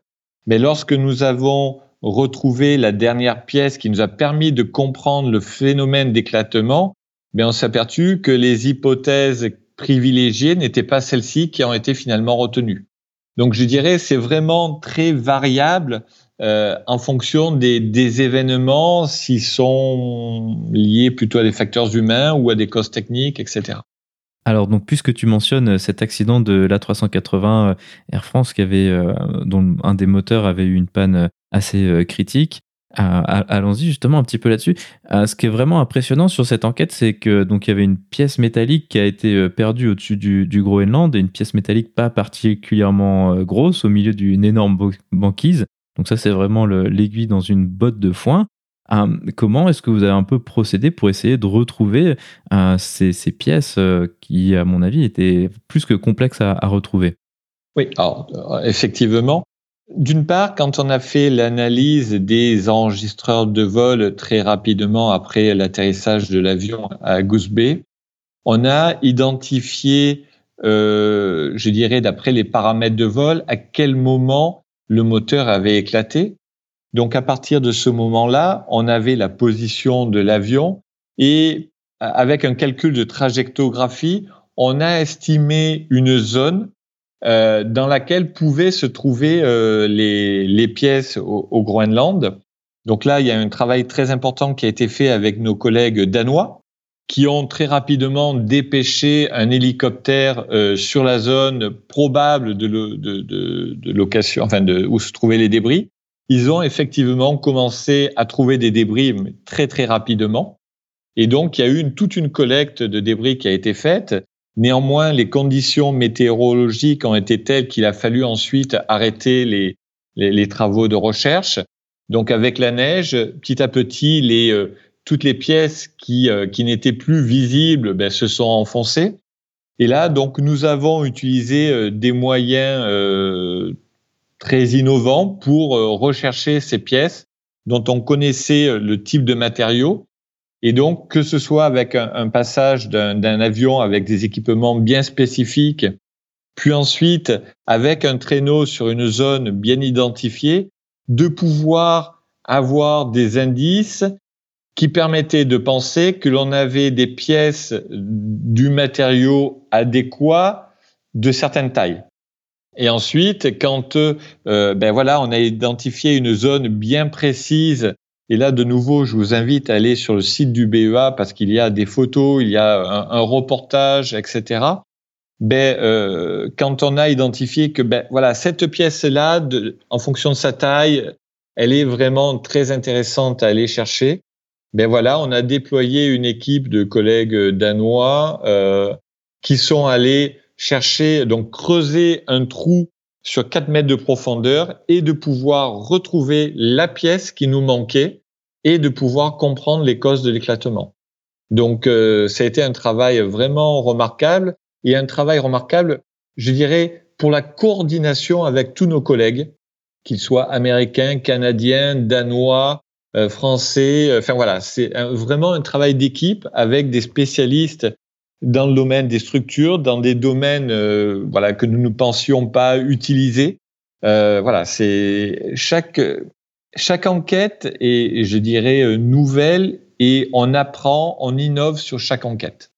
mais lorsque nous avons retrouvé la dernière pièce qui nous a permis de comprendre le phénomène d'éclatement, ben on s'est aperçu que les hypothèses privilégiées n'étaient pas celles-ci qui ont été finalement retenues. Donc je dirais c'est vraiment très variable euh, en fonction des, événements, s'ils sont liés plutôt à des facteurs humains ou à des causes techniques, etc. Alors donc puisque tu mentionnes euh, cet accident de l'A380 euh, Air France qui avait dont un des moteurs avait eu une panne assez critique, allons-y justement un petit peu là-dessus. ce qui est vraiment impressionnant sur cette enquête, c'est que donc il y avait une pièce métallique qui a été perdue au-dessus du, du, Groenland et une pièce métallique pas particulièrement grosse au milieu d'une énorme banquise. Donc ça, c'est vraiment l'aiguille dans une botte de foin. Euh, comment est-ce que vous avez un peu procédé pour essayer de retrouver euh, ces, pièces euh, qui, à mon avis, étaient plus que complexes à, retrouver? Oui, alors effectivement. D'une part, quand on a fait l'analyse des enregistreurs de vol très rapidement après l'atterrissage de l'avion à Goose Bay, on a identifié je dirais d'après les paramètres de vol, à quel moment le moteur avait éclaté. Donc à partir de ce moment-là, on avait la position de l'avion et avec un calcul de trajectographie, on a estimé une zone euh, dans laquelle pouvaient se trouver euh, les, pièces au, au, Groenland. Donc là, il y a un travail très important qui a été fait avec nos collègues danois, qui ont très rapidement dépêché un hélicoptère euh, sur la zone probable de, de, de, de, location, enfin de, où se trouvaient les débris. Ils ont effectivement commencé à trouver des débris très très rapidement. Et donc, il y a eu une, toute une collecte de débris qui a été faite. Néanmoins, les conditions météorologiques ont été telles qu'il a fallu ensuite arrêter les, les, les, travaux de recherche. Donc, avec la neige, petit à petit, les, euh, toutes les pièces qui, euh, qui n'étaient plus visibles ben, se sont enfoncées. Et là, donc, nous avons utilisé euh, des moyens très innovants pour rechercher ces pièces dont on connaissait le type de matériaux et donc, que ce soit avec un, passage d'un avion avec des équipements bien spécifiques, puis ensuite avec un traîneau sur une zone bien identifiée, de pouvoir avoir des indices qui permettaient de penser que l'on avait des pièces du matériau adéquat de certaines tailles. Et ensuite, quand euh, ben voilà, on a identifié une zone bien précise et là, de nouveau, je vous invite à aller sur le site du BEA parce qu'il y a des photos, il y a un, reportage, etc. Ben, euh, quand on a identifié que ben, voilà cette pièce-là, en fonction de sa taille, elle est vraiment très intéressante à aller chercher. Ben voilà, on a déployé une équipe de collègues danois euh, qui sont allés chercher, donc creuser un trou sur 4 mètres de profondeur et de pouvoir retrouver la pièce qui nous manquait et de pouvoir comprendre les causes de l'éclatement. Donc, euh, ça a été un travail vraiment remarquable et un travail remarquable, je dirais, pour la coordination avec tous nos collègues, qu'ils soient américains, canadiens, danois, euh, français. Euh, enfin voilà, c'est vraiment un travail d'équipe avec des spécialistes dans le domaine des structures, dans des domaines euh, voilà que nous ne pensions pas utiliser. Euh, voilà, c'est chaque chaque enquête est, je dirais, euh, nouvelle et on apprend, on innove sur chaque enquête.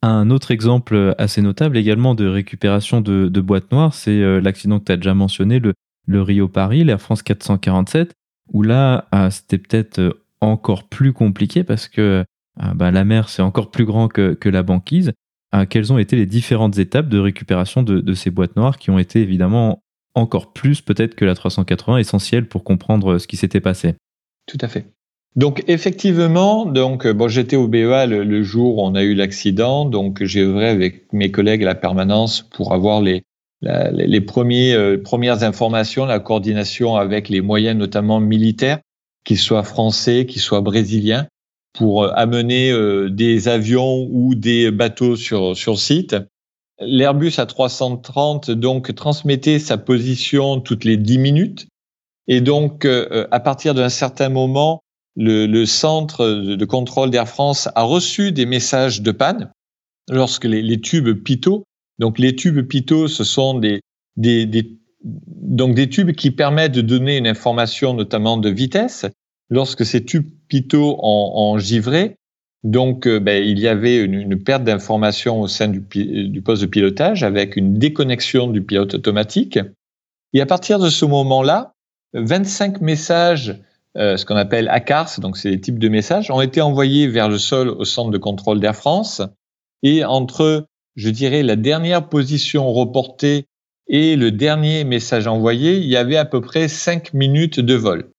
Un autre exemple assez notable également de récupération de, boîtes noires, c'est l'accident que tu as déjà mentionné, le, le Rio-Paris, l'Air France 447, où là, c'était peut-être encore plus compliqué parce que ah, bah, la mer, c'est encore plus grand que, la banquise. Ah, quelles ont été les différentes étapes de récupération de, ces boîtes noires qui ont été évidemment encore plus peut-être que la 380 essentielles pour comprendre ce qui s'était passé? Tout à fait. Donc effectivement, donc bon, j'étais au BEA le, jour où on a eu l'accident, donc j'ai œuvré avec mes collègues à la permanence pour avoir les, les premiers, euh, premières informations, la coordination avec les moyens notamment militaires, qu'ils soient français, qu'ils soient brésiliens, pour euh, amener euh, des avions ou des bateaux sur, sur site. L'Airbus A330 donc transmettait sa position toutes les 10 minutes. Et donc, euh, à partir d'un certain moment, le, le, centre de contrôle d'Air France a reçu des messages de panne lorsque les, les tubes Pitot, donc les tubes Pitot, ce sont des, donc des tubes qui permettent de donner une information notamment de vitesse lorsque ces tubes Pitot ont, givré, donc euh, ben, il y avait une, perte d'information au sein du, poste de pilotage avec une déconnexion du pilote automatique. Et à partir de ce moment-là, 25 messages, euh, ce qu'on appelle ACARS, donc c'est des types de messages, ont été envoyés vers le sol au centre de contrôle d'Air France. Et entre, je dirais, la dernière position reportée et le dernier message envoyé, il y avait à peu près 5 minutes de vol.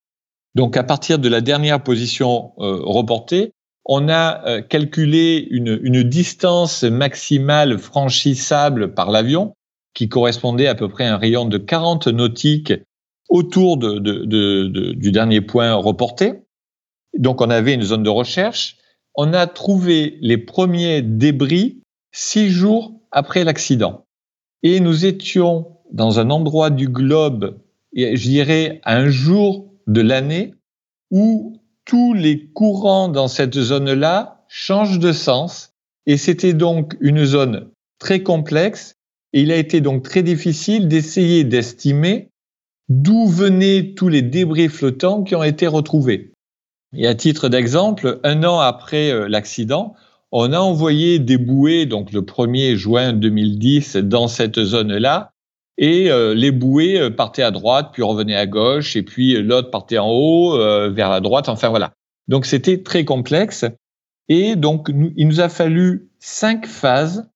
Donc à partir de la dernière position euh, reportée, on a euh, calculé une, distance maximale franchissable par l'avion qui correspondait à peu près à un rayon de 40 nautiques autour du dernier point reporté. Donc on avait une zone de recherche. On a trouvé les premiers débris six jours après l'accident. Et nous étions dans un endroit du globe, je dirais un jour de l'année où tous les courants dans cette zone-là changent de sens. Et c'était donc une zone très complexe et il a été donc très difficile d'essayer d'estimer d'où venaient tous les débris flottants qui ont été retrouvés. Et à titre d'exemple, un an après euh, l'accident, on a envoyé des bouées, donc le 1er juin 2010, dans cette zone-là, et euh, les bouées euh, partaient à droite, puis revenaient à gauche, et puis l'autre partait en haut, vers la droite, enfin voilà. Donc c'était très complexe, et donc il nous a fallu cinq phases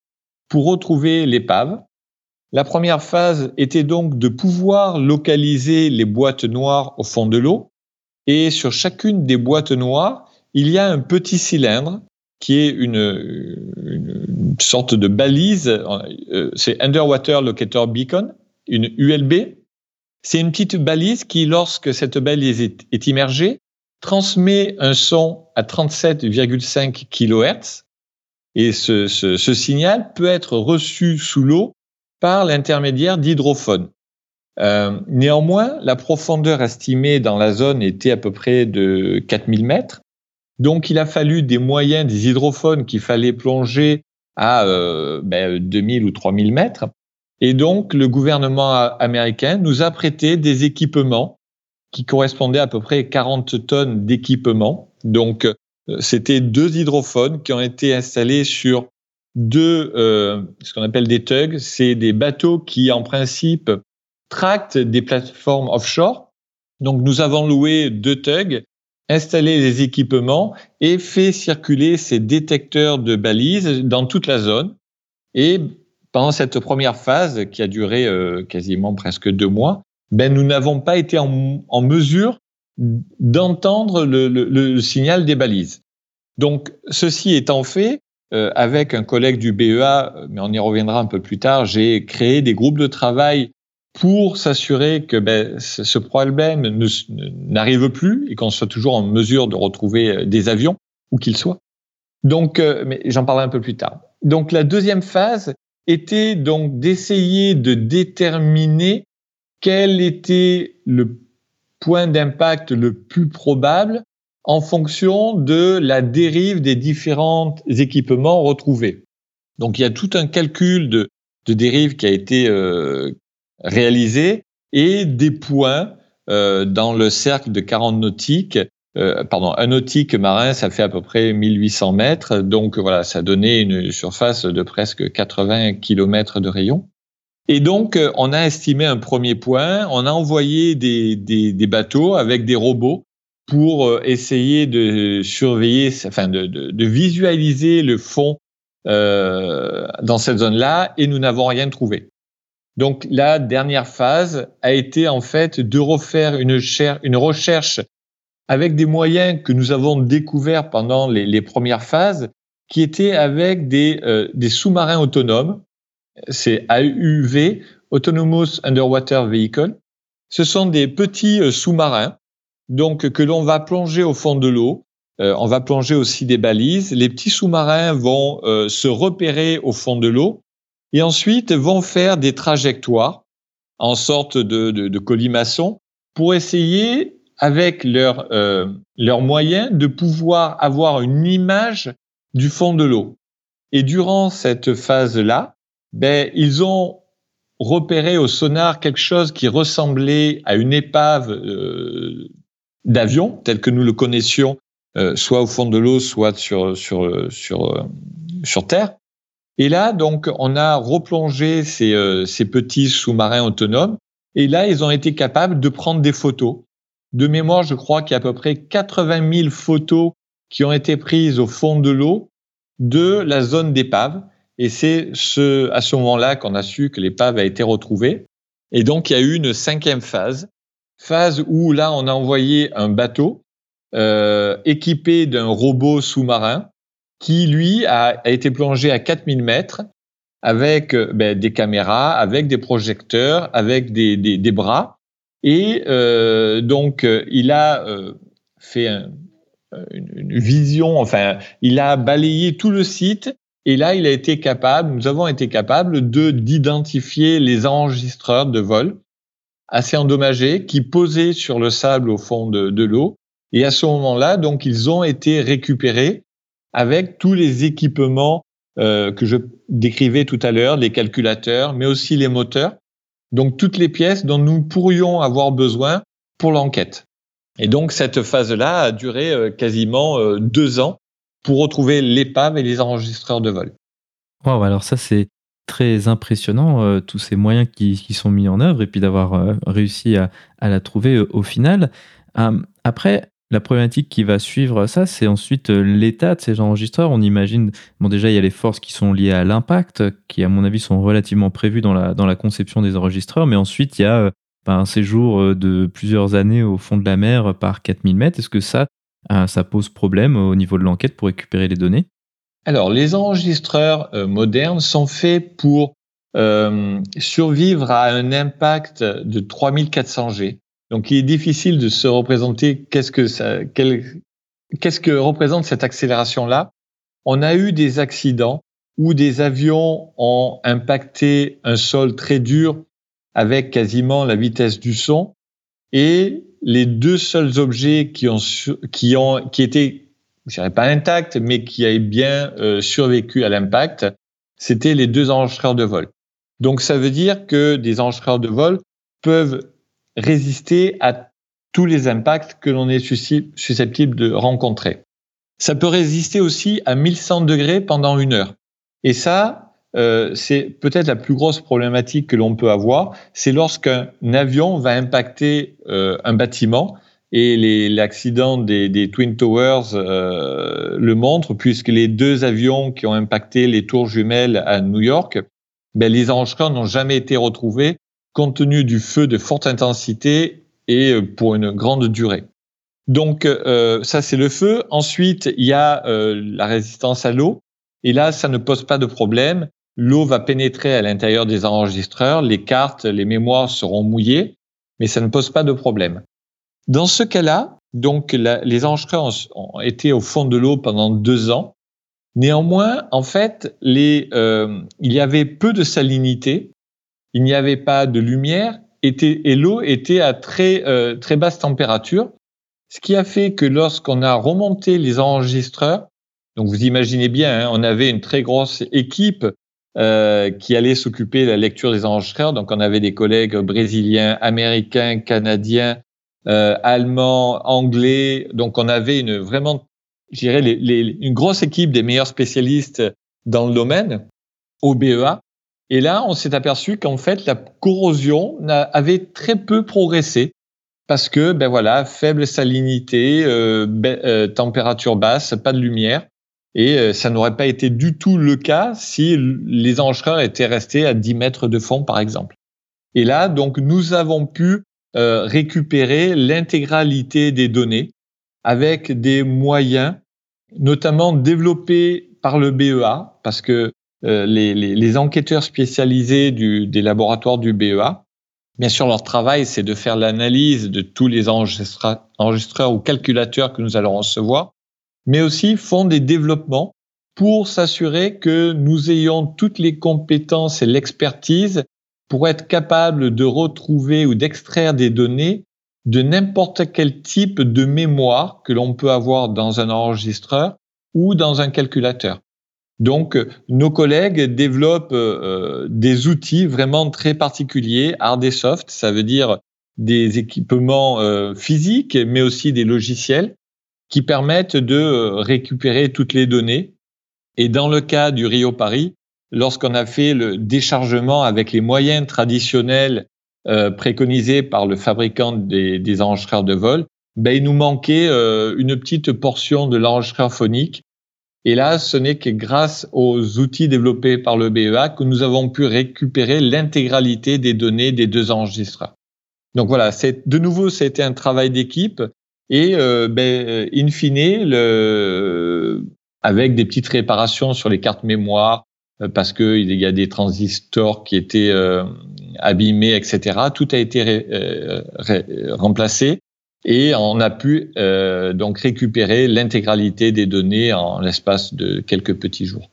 pour retrouver l'épave. La première phase était donc de pouvoir localiser les boîtes noires au fond de l'eau. Et sur chacune des boîtes noires, il y a un petit cylindre qui est une, sorte de balise. Euh, c'est Underwater Locator Beacon, une ULB. C'est une petite balise qui, lorsque cette balise est immergée, transmet un son à 37,5 kHz et ce, ce, signal peut être reçu sous l'eau par l'intermédiaire d'hydrophones. Euh, néanmoins, la profondeur estimée dans la zone était à peu près de 4000 mètres. Donc, il a fallu des moyens, des hydrophones qu'il fallait plonger à euh, ben, 2000 ou 3000 mètres. Et donc, le gouvernement américain nous a prêté des équipements qui correspondaient à peu près 40 tonnes d'équipements. Donc, euh, c'était deux hydrophones qui ont été installés sur deux, euh, ce qu'on appelle des tugs. C'est des bateaux qui, en principe, tractent des plateformes offshore. Donc, nous avons loué deux tugs, installé les équipements et fait circuler ces détecteurs de balises dans toute la zone. Et pendant cette première phase, qui a duré euh, quasiment presque deux mois, ben, nous n'avons pas été en, mesure d'entendre le, signal des balises. Donc, ceci étant fait, euh, avec un collègue du BEA, mais on y reviendra un peu plus tard, j'ai créé des groupes de travail pour s'assurer que ben, ce problème n'arrive plus et qu'on soit toujours en mesure de retrouver euh, des avions, où qu'ils soient. Donc, euh, mais j'en parlerai un peu plus tard. Donc, la deuxième phase était donc d'essayer de déterminer quel était le point d'impact le plus probable en fonction de la dérive des différents équipements retrouvés. Donc il y a tout un calcul de, de dérive qui a été euh, réalisé et des points euh, dans le cercle de 40 nautiques. Euh, pardon, un nautique marin, ça fait à peu près 1800 mètres. Donc voilà, ça donnait une surface de presque 80 km de rayon. Et donc, euh, on a estimé un premier point, on a envoyé des, des, bateaux avec des robots pour euh, essayer de surveiller, enfin de, de, visualiser le fond euh, dans cette zone-là, et nous n'avons rien trouvé. Donc la dernière phase a été en fait de refaire une, recherche avec des moyens que nous avons découverts pendant les, premières phases, qui étaient avec des, des sous-marins autonomes c'est AUV, Autonomous Underwater Vehicle. Ce sont des petits euh, sous-marins, donc que l'on va plonger au fond de l'eau. Euh, on va plonger aussi des balises. Les petits sous-marins vont euh, se repérer au fond de l'eau et ensuite vont faire des trajectoires en sorte de, de, de colimaçon pour essayer, avec leurs leurs moyens, de pouvoir avoir une image du fond de l'eau. Et durant cette phase-là, ben, ils ont repéré au sonar quelque chose qui ressemblait à une épave euh, d'avion, tel que nous le connaissions, euh, soit au fond de l'eau, soit sur, sur, sur, euh, sur Terre. Et là, donc, on a replongé ces, euh, ces petits sous-marins autonomes. Et là, ils ont été capables de prendre des photos. De mémoire, je crois qu'il y a à peu près 80 000 photos qui ont été prises au fond de l'eau de la zone d'épave. Et c'est ce, à ce moment-là qu'on a su que l'épave a été retrouvée. Et donc, il y a eu une cinquième phase, phase où là, on a envoyé un bateau euh, équipé d'un robot sous-marin qui, lui, a, a, été plongé à 4000 mètres avec ben, des caméras, avec des projecteurs, avec des, des, des bras. Et euh, donc, il a euh, fait un, une, une vision, enfin, il a balayé tout le site et là, il a été capable, nous avons été capables de d'identifier les enregistreurs de vol assez endommagés qui posaient sur le sable au fond de, de l'eau. Et à ce moment-là, donc, ils ont été récupérés avec tous les équipements que je décrivais tout à l'heure, les calculateurs, mais aussi les moteurs. Donc toutes les pièces dont nous pourrions avoir besoin pour l'enquête. Et donc cette phase-là a duré quasiment deux ans pour retrouver l'épave et les enregistreurs de vol. Wow, alors ça c'est très impressionnant, euh, tous ces moyens qui, sont mis en œuvre et puis d'avoir euh, réussi à, la trouver euh, au final. après, la problématique qui va suivre ça, c'est ensuite l'état de ces enregistreurs. On imagine, bon déjà il y a les forces qui sont liées à l'impact, qui à mon avis sont relativement prévues dans la, conception des enregistreurs, mais ensuite il y a ben, un séjour de plusieurs années au fond de la mer par 4000 mètres. Est-ce que ça, pose problème au niveau de l'enquête pour récupérer les données? Alors, les enregistreurs euh, modernes sont faits pour euh, survivre à un impact de 3400 G. Donc, il est difficile de se représenter qu'est-ce que ça, qu'est-ce que représente cette accélération-là? On a eu des accidents où des avions ont impacté un sol très dur avec quasiment la vitesse du son et les deux seuls objets qui ont, qui ont, qui étaient je dirais pas intact, mais qui a bien euh, survécu à l'impact, c'était les deux enregistreurs de vol. Donc ça veut dire que des enregistreurs de vol peuvent résister à tous les impacts que l'on est susceptible de rencontrer. Ça peut résister aussi à 1100 degrés pendant une heure. Et ça, euh, c'est peut-être la plus grosse problématique que l'on peut avoir, c'est lorsqu'un avion va impacter euh, un bâtiment et l'accident des, Twin Towers euh, le montre, puisque les deux avions qui ont impacté les tours jumelles à New York, ben, les enregistreurs n'ont jamais été retrouvés compte tenu du feu de forte intensité et euh, pour une grande durée. Donc euh, ça c'est le feu. Ensuite il y a euh, la résistance à l'eau et là ça ne pose pas de problème. L'eau va pénétrer à l'intérieur des enregistreurs, les cartes, les mémoires seront mouillées, mais ça ne pose pas de problème. Dans ce cas-là, donc les enregistreurs ont, été au fond de l'eau pendant deux ans. Néanmoins, en fait, il y avait peu de salinité, il n'y avait pas de lumière, et l'eau était à très euh, très basse température, ce qui a fait que lorsqu'on a remonté les enregistreurs, donc vous imaginez bien, hein, on avait une très grosse équipe euh, qui allait s'occuper de la lecture des enregistreurs. Donc on avait des collègues brésiliens, américains, canadiens, euh, allemand, anglais. Donc on avait une vraiment, je dirais, une grosse équipe des meilleurs spécialistes dans le domaine au BEA. Et là, on s'est aperçu qu'en fait, la corrosion avait très peu progressé parce que, ben voilà, faible salinité, euh, euh, température basse, pas de lumière. Et ça n'aurait pas été du tout le cas si les enregistreurs étaient restés à 10 mètres de fond, par exemple. Et là, donc, nous avons pu euh, récupérer l'intégralité des données avec des moyens, notamment développés par le BEA, parce que euh, les, les, les, enquêteurs spécialisés du, des laboratoires du BEA, bien sûr, leur travail, c'est de faire l'analyse de tous les enregistreurs ou calculateurs que nous allons recevoir, mais aussi font des développements pour s'assurer que nous ayons toutes les compétences et l'expertise pour être capable de retrouver ou d'extraire des données de n'importe quel type de mémoire que l'on peut avoir dans un enregistreur ou dans un calculateur. Donc, nos collègues développent euh, des outils vraiment très particuliers, hard et soft, ça veut dire des équipements euh, physiques, mais aussi des logiciels qui permettent de euh, récupérer toutes les données. Et dans le cas du Rio Paris, lorsqu'on a fait le déchargement avec les moyens traditionnels euh, préconisés par le fabricant des, des enregistreurs de vol, ben, il nous manquait euh, une petite portion de l'enregistreur phonique. Et là, ce n'est que grâce aux outils développés par le BEA que nous avons pu récupérer l'intégralité des données des deux enregistreurs. Donc voilà, de nouveau, c'était un travail d'équipe et euh, ben, in fine, avec des petites réparations sur les cartes mémoire, euh, parce qu'il y a des transistors qui étaient euh, abîmés, etc. Tout a été euh, remplacé et on a pu donc récupérer l'intégralité des données en l'espace de quelques petits jours.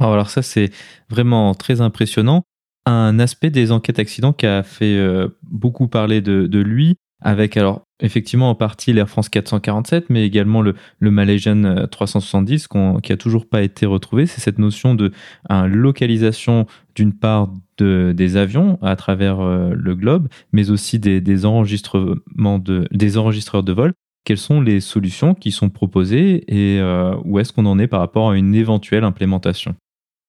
Alors ça, c'est vraiment très impressionnant. Un aspect des enquêtes accidents qui a fait beaucoup parler de, lui, avec alors effectivement en partie l'Air France 447, mais également le, Malaysian 370 euh, qui a toujours pas été retrouvé. C'est cette notion de localisation d'une part de, des avions à travers euh, le globe, mais aussi des, enregistrements de, des enregistreurs de vol. Quelles sont les solutions qui sont proposées et euh, où est-ce qu'on en est par rapport à une éventuelle implémentation?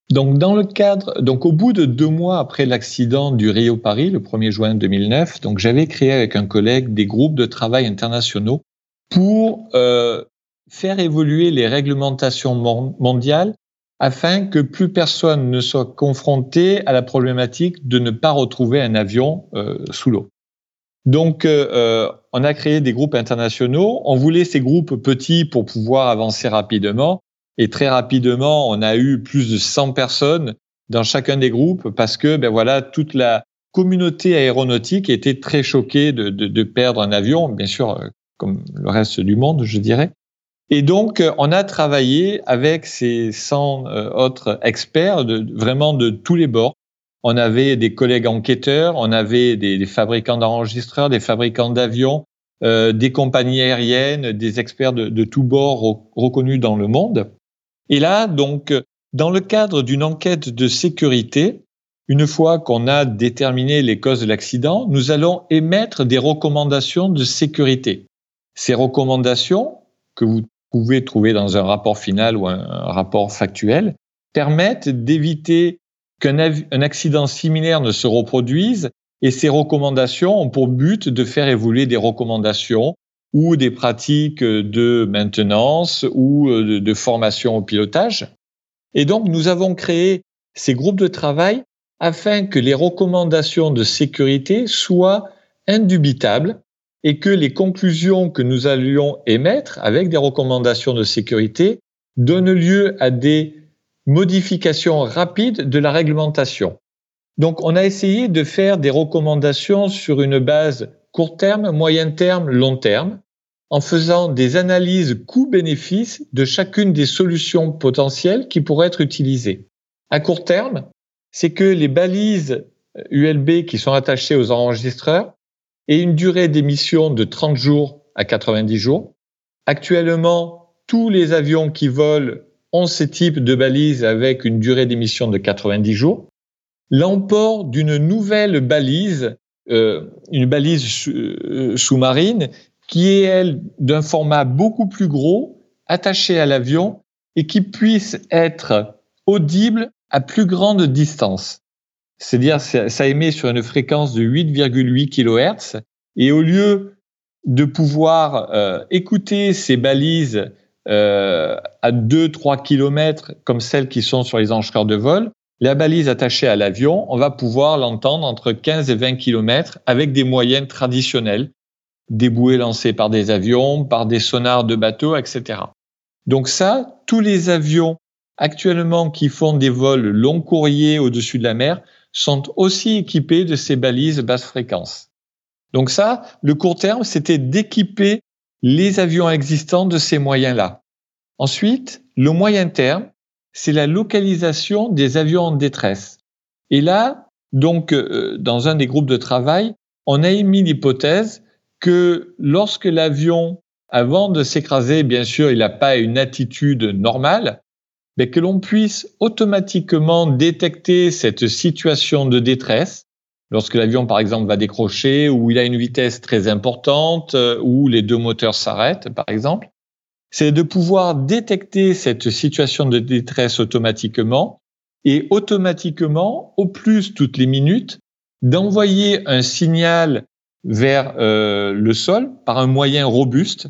Donc, dans le cadre, donc au bout de deux mois après l'accident du Rio Paris, le 1er juin 2009, donc j'avais créé avec un collègue des groupes de travail internationaux pour euh, faire évoluer les réglementations mondiales afin que plus personne ne soit confronté à la problématique de ne pas retrouver un avion euh, sous l'eau. Donc, euh, on a créé des groupes internationaux. On voulait ces groupes petits pour pouvoir avancer rapidement. Et très rapidement, on a eu plus de 100 personnes dans chacun des groupes parce que, ben voilà, toute la communauté aéronautique était très choquée de, perdre un avion, bien sûr, euh, comme le reste du monde, je dirais. Et donc, euh, on a travaillé avec ces 100 euh, autres experts, vraiment de tous les bords. On avait des collègues enquêteurs, on avait des, fabricants d'enregistreurs, des fabricants d'avions, des compagnies aériennes, des experts de tous bords reconnus dans le monde. Et là, donc, dans le cadre d'une enquête de sécurité, une fois qu'on a déterminé les causes de l'accident, nous allons émettre des recommandations de sécurité. Ces recommandations, que vous pouvez trouver dans un rapport final ou un, rapport factuel, permettent d'éviter qu'un accident similaire ne se reproduise et ces recommandations ont pour but de faire évoluer des recommandations ou des pratiques de maintenance ou euh, de, formation au pilotage. Et donc, nous avons créé ces groupes de travail afin que les recommandations de sécurité soient indubitables et que les conclusions que nous allions émettre avec des recommandations de sécurité donnent lieu à des modifications rapides de la réglementation. Donc, on a essayé de faire des recommandations sur une base court terme, moyen terme, long terme, en faisant des analyses coûts-bénéfices de chacune des solutions potentielles qui pourraient être utilisées. À court terme, c'est que les balises ULB qui sont attachées aux enregistreurs aient une durée d'émission de 30 jours à 90 jours. Actuellement, tous les avions qui volent ont ce type de balises avec une durée d'émission de 90 jours. L'emport d'une nouvelle balise une balise euh, sous-marine qui est, elle, d'un format beaucoup plus gros, attachée à l'avion et qui puisse être audible à plus grande distance. C'est-à-dire, ça émet sur une fréquence de 8,8 kHz et au lieu de pouvoir euh, écouter ces balises euh, à 2-3 km comme celles qui sont sur les enregistreurs de vol, la balise attachée à l'avion, on va pouvoir l'entendre entre 15 et 20 km avec des moyens traditionnels, des bouées lancées par des avions, par des sonars de bateaux, etc. Donc ça, tous les avions actuellement qui font des vols long courriers au-dessus de la mer sont aussi équipés de ces balises basse fréquence. Donc ça, le court terme, c'était d'équiper les avions existants de ces moyens-là. Ensuite, le moyen terme, c'est la localisation des avions en détresse. Et là, donc, euh, dans un des groupes de travail, on a émis l'hypothèse que lorsque l'avion, avant de s'écraser, bien sûr, il n'a pas une attitude normale, mais que l'on puisse automatiquement détecter cette situation de détresse lorsque l'avion, par exemple, va décrocher ou il a une vitesse très importante euh, ou les deux moteurs s'arrêtent, par exemple, c'est de pouvoir détecter cette situation de détresse automatiquement et automatiquement, au plus toutes les minutes, d'envoyer un signal vers euh, le sol par un moyen robuste.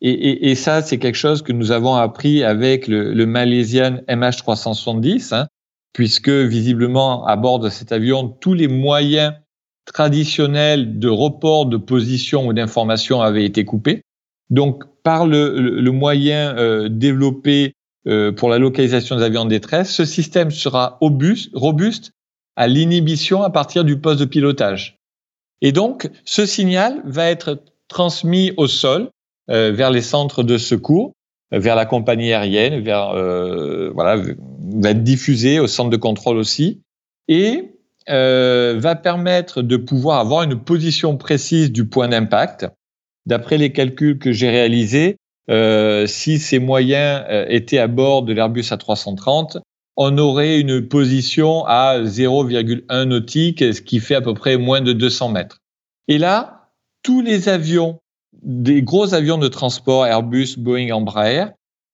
Et, ça, c'est quelque chose que nous avons appris avec le, le Malaysian MH370, hein, puisque visiblement, à bord de cet avion, tous les moyens traditionnels de report de position ou d'information avaient été coupés. Donc, par le, moyen euh, développé euh, pour la localisation des avions en détresse, ce système sera robuste, à l'inhibition à partir du poste de pilotage. Et donc, ce signal va être transmis au sol euh, vers les centres de secours, vers la compagnie aérienne, vers voilà, va être diffusé au centre de contrôle aussi. Et va permettre de pouvoir avoir une position précise du point d'impact. D'après les calculs que j'ai réalisés, euh, si ces moyens euh, étaient à bord de l'Airbus A330, on aurait une position à 0,1 nautique, ce qui fait à peu près moins de 200 mètres. Et là, tous les avions, des gros avions de transport Airbus, Boeing, Embraer,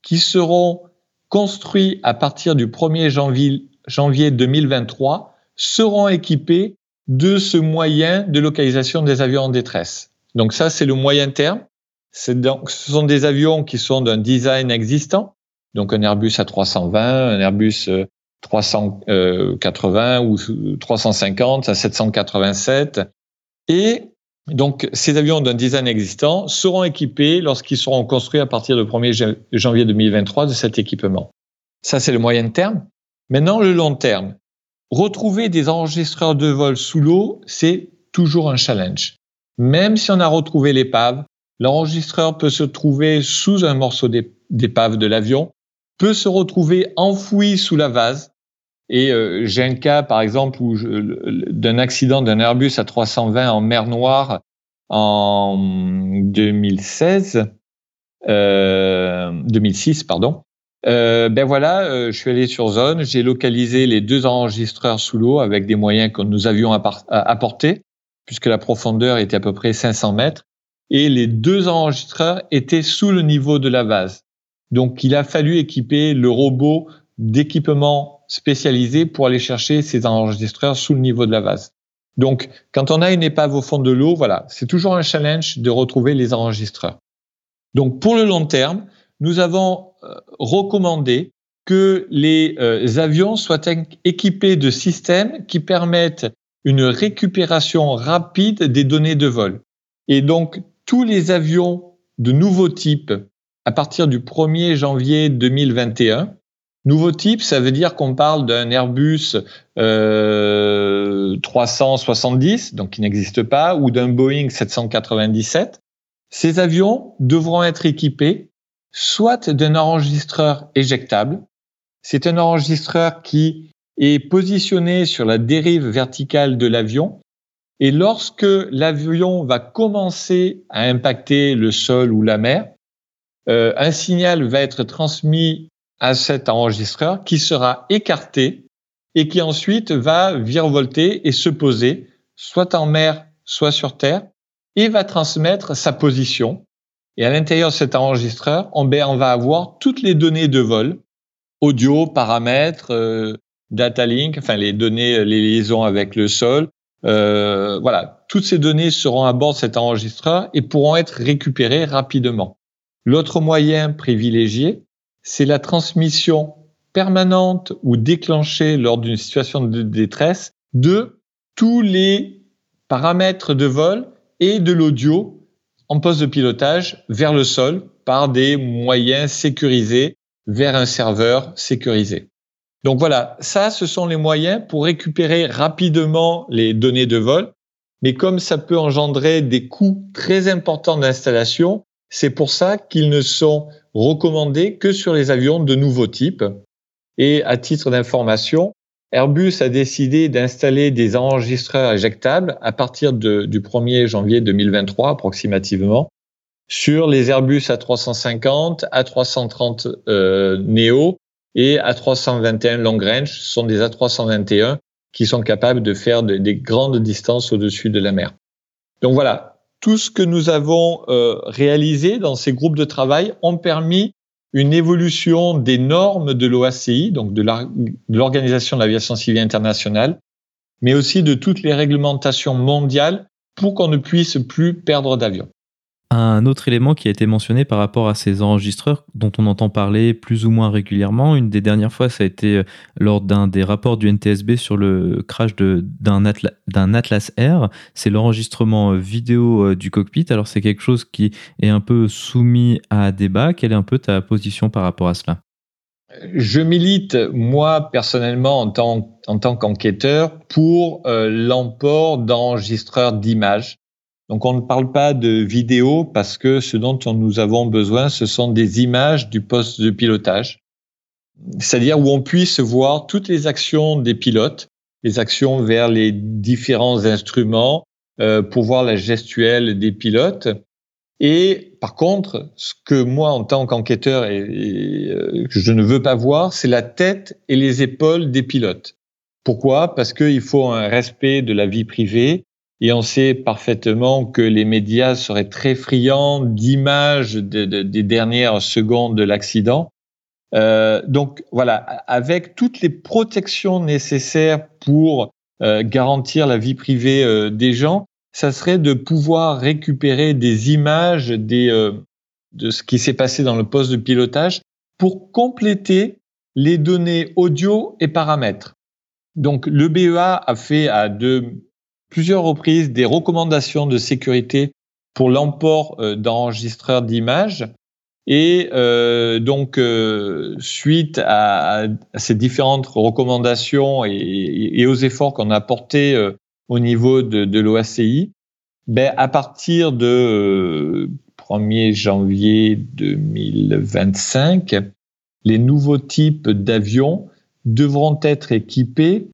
qui seront construits à partir du 1er janvier, janvier 2023, seront équipés de ce moyen de localisation des avions en détresse. Donc ça, c'est le moyen terme. Ce sont des avions qui sont d'un design existant, donc un Airbus A320, un Airbus 380 euh, ou 350 à 787. Et donc, ces avions d'un design existant seront équipés lorsqu'ils seront construits à partir du 1er janvier 2023 de cet équipement. Ça, c'est le moyen terme. Maintenant, le long terme. Retrouver des enregistreurs de vol sous l'eau, c'est toujours un challenge. Même si on a retrouvé l'épave, l'enregistreur peut se trouver sous un morceau d'épave de l'avion, peut se retrouver enfoui sous la vase. Et euh, j'ai un cas, par exemple, d'un accident d'un Airbus à 320 en mer Noire en 2016, euh, 2006, pardon. Euh, ben voilà, euh, je suis allé sur zone, j'ai localisé les deux enregistreurs sous l'eau avec des moyens que nous avions apportés, puisque la profondeur était à peu près 500 mètres, et les deux enregistreurs étaient sous le niveau de la vase. Donc il a fallu équiper le robot d'équipement spécialisé pour aller chercher ces enregistreurs sous le niveau de la vase. Donc quand on a une épave au fond de l'eau, voilà, c'est toujours un challenge de retrouver les enregistreurs. Donc pour le long terme, nous avons euh, recommandé que les euh, avions soient équipés de systèmes qui permettent une récupération rapide des données de vol. Et donc, tous les avions de nouveau type, à partir du 1er janvier 2021, nouveau type, ça veut dire qu'on parle d'un Airbus euh, 370, donc qui n'existe pas, ou d'un Boeing 797. Ces avions devront être équipés soit d'un enregistreur éjectable. C'est un enregistreur qui est positionné sur la dérive verticale de l'avion. Et lorsque l'avion va commencer à impacter le sol ou la mer, euh, un signal va être transmis à cet enregistreur qui sera écarté et qui ensuite va virevolter et se poser soit en mer, soit sur terre et va transmettre sa position. Et à l'intérieur de cet enregistreur, on, va avoir toutes les données de vol, audio, paramètres, euh, data link, enfin les données, les liaisons avec le sol. Euh, voilà, toutes ces données seront à bord de cet enregistreur et pourront être récupérées rapidement. L'autre moyen privilégié, c'est la transmission permanente ou déclenchée lors d'une situation de détresse de tous les paramètres de vol et de l'audio en poste de pilotage vers le sol par des moyens sécurisés vers un serveur sécurisé. Donc voilà, ça, ce sont les moyens pour récupérer rapidement les données de vol. Mais comme ça peut engendrer des coûts très importants d'installation, c'est pour ça qu'ils ne sont recommandés que sur les avions de nouveau type. Et à titre d'information, Airbus a décidé d'installer des enregistreurs éjectables à partir du 1er janvier 2023 approximativement sur les Airbus A350, A330 euh, Neo et A321 Long Range. Ce sont des A321 qui sont capables de faire des grandes distances au-dessus de la mer. Donc voilà, tout ce que nous avons euh, réalisé dans ces groupes de travail ont permis une évolution des normes de l'OACI, donc de l'Organisation de l'aviation civile internationale, mais aussi de toutes les réglementations mondiales pour qu'on ne puisse plus perdre d'avion. Un autre élément qui a été mentionné par rapport à ces enregistreurs dont on entend parler plus ou moins régulièrement, une des dernières fois ça a été euh, lors d'un des rapports du NTSB sur le crash d'un Atlas Air, c'est l'enregistrement euh, vidéo euh, du cockpit. Alors c'est quelque chose qui est un peu soumis à débat. Quelle est un peu ta position par rapport à cela? Je milite, moi, personnellement, en tant, en tant qu'enquêteur, pour l'emport d'enregistreurs d'images donc on ne parle pas de vidéo parce que ce dont nous avons besoin, ce sont des images du poste de pilotage, c'est-à-dire où on puisse voir toutes les actions des pilotes les actions vers les différents instruments euh, pour voir la gestuelle des pilotes. Et par contre, ce que moi, en tant qu'enquêteur, euh, je ne veux pas voir, c'est la tête et les épaules des pilotes. Pourquoi? Parce qu'il faut un respect de la vie privée. Et on sait parfaitement que les médias seraient très friands d'images des dernières secondes de l'accident. Euh, donc voilà, avec toutes les protections nécessaires pour euh, garantir la vie privée euh, des gens, ça serait de pouvoir récupérer des images des, euh, de ce qui s'est passé dans le poste de pilotage pour compléter les données audio et paramètres. Donc le BEA a fait à de plusieurs reprises des recommandations de sécurité pour l'emport d'enregistreurs d'images. Et euh, donc, euh, suite à, ces différentes recommandations et, aux efforts qu'on a portés euh, au niveau de, l'OACI, ben, à partir de 1er janvier 2025, les nouveaux types d'avions devront être équipés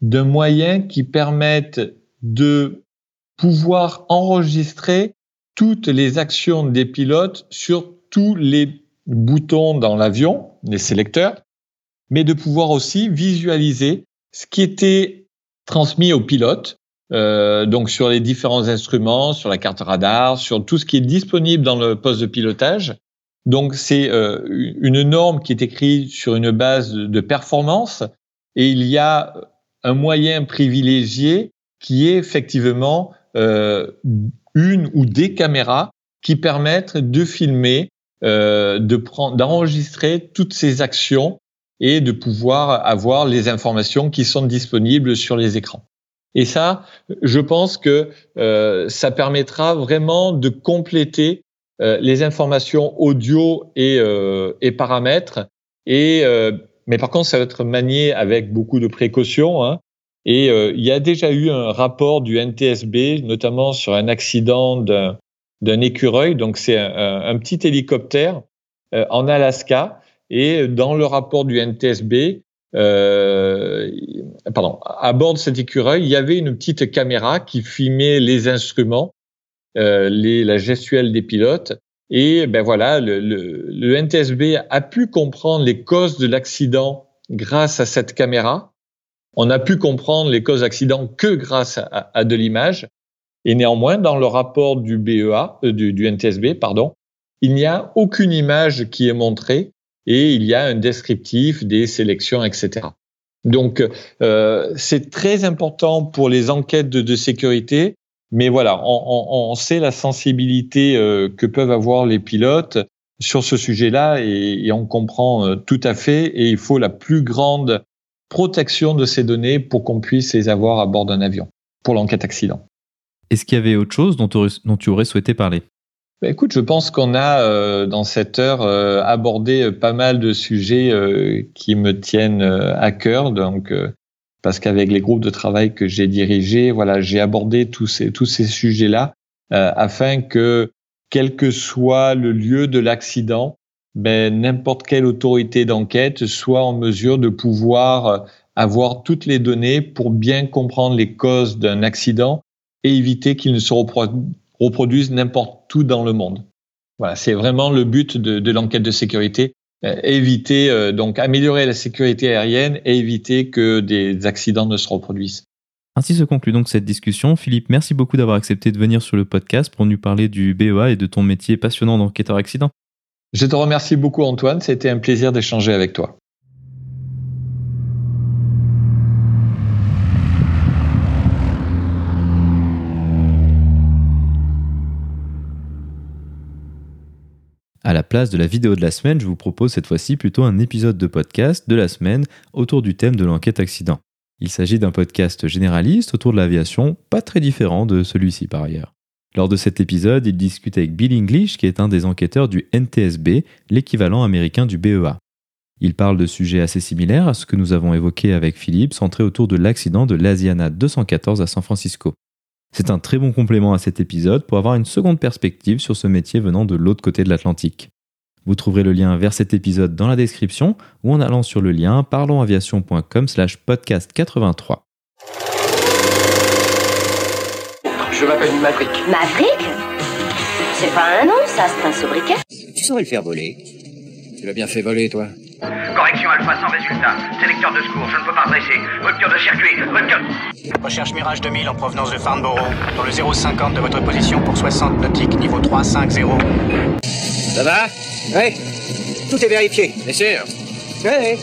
de moyens qui permettent de pouvoir enregistrer toutes les actions des pilotes sur tous les boutons dans l'avion, les sélecteurs, mais de pouvoir aussi visualiser ce qui était transmis au pilote, euh, donc sur les différents instruments, sur la carte radar, sur tout ce qui est disponible dans le poste de pilotage. Donc c'est euh, une norme qui est écrite sur une base de performance et il y a un moyen privilégié qui est effectivement euh, une ou des caméras qui permettent de filmer euh, de prendre, d'enregistrer toutes ces actions et de pouvoir avoir les informations qui sont disponibles sur les écrans. Et ça, je pense que euh, ça permettra vraiment de compléter euh, les informations audio et, euh, et paramètres. Et euh, mais par contre, ça va être manié avec beaucoup de précautions. Hein. Et il y a déjà eu un rapport du NTSB, notamment sur un accident d'un écureuil. Donc c'est un, petit hélicoptère euh, en Alaska. Et dans le rapport du NTSB, euh, pardon, à bord de cet écureuil, il y avait une petite caméra qui filmait les instruments, euh, les, la gestuelle des pilotes. Et ben voilà, le, le, NTSB a pu comprendre les causes de l'accident grâce à cette caméra. On a pu comprendre les causes d'accident que grâce à, de l'image. Et néanmoins, dans le rapport du BEA, euh, du, NTSB, pardon, il n'y a aucune image qui est montrée et il y a un descriptif des sélections, etc. Donc, euh, c'est très important pour les enquêtes de, sécurité. Mais voilà, on, sait la sensibilité euh, que peuvent avoir les pilotes sur ce sujet-là et, et, on comprend euh, tout à fait. Et il faut la plus grande protection de ces données pour qu'on puisse les avoir à bord d'un avion pour l'enquête accident. Est-ce qu'il y avait autre chose dont, dont tu aurais souhaité parler? Bah, Écoute, je pense qu'on a euh, dans cette heure euh, abordé euh, pas mal de sujets euh, qui me tiennent à cœur. Donc, parce qu'avec les groupes de travail que j'ai dirigés, voilà, j'ai abordé tous ces tous ces sujets-là afin que quel que soit le lieu de l'accident, ben, n'importe quelle autorité d'enquête soit en mesure de pouvoir avoir toutes les données pour bien comprendre les causes d'un accident et éviter qu'ils ne se reproduisent n'importe où dans le monde. Voilà, c'est vraiment le but de, de l'enquête de sécurité. Euh, éviter, euh, donc améliorer la sécurité aérienne et éviter que des accidents ne se reproduisent. Ainsi se conclut donc cette discussion. Philippe, merci beaucoup d'avoir accepté de venir sur le podcast pour nous parler du BEA et de ton métier passionnant d'enquêteur accident. Je te remercie beaucoup Antoine, c'était un plaisir d'échanger avec toi. À la place de la vidéo de la semaine, je vous propose cette fois-ci plutôt un épisode de podcast de la semaine autour du thème de l'enquête accident. Il s'agit d'un podcast généraliste autour de l'aviation, pas très différent de celui-ci par ailleurs. Lors de cet épisode, il discute avec Bill English, qui est un des enquêteurs du NTSB, l'équivalent américain du BEA. Il parle de sujets assez similaires à ce que nous avons évoqué avec Philippe, centré autour de l'accident de l'Asiana 214 à San Francisco. C'est un très bon complément à cet épisode pour avoir une seconde perspective sur ce métier venant de l'autre côté de l'Atlantique. Vous trouverez le lien vers cet épisode dans la description ou en allant sur le lien parlonsaviation.com slash podcast 83. Je m'appelle Maverick. Maverick? C'est pas un nom, ça, c'est un sobriquet. Tu saurais le faire voler. Tu l'as bien fait voler, toi. Correction alpha sans résultat. Sélecteur de secours, je ne peux pas dresser. Rupture de circuit, rupture... Recherche Mirage 2000 en provenance de Farnborough, dans le 050 de votre position pour 60 nautiques, niveau 350. Ça va? Oui. Tout est vérifié. Bien sûr. Oui.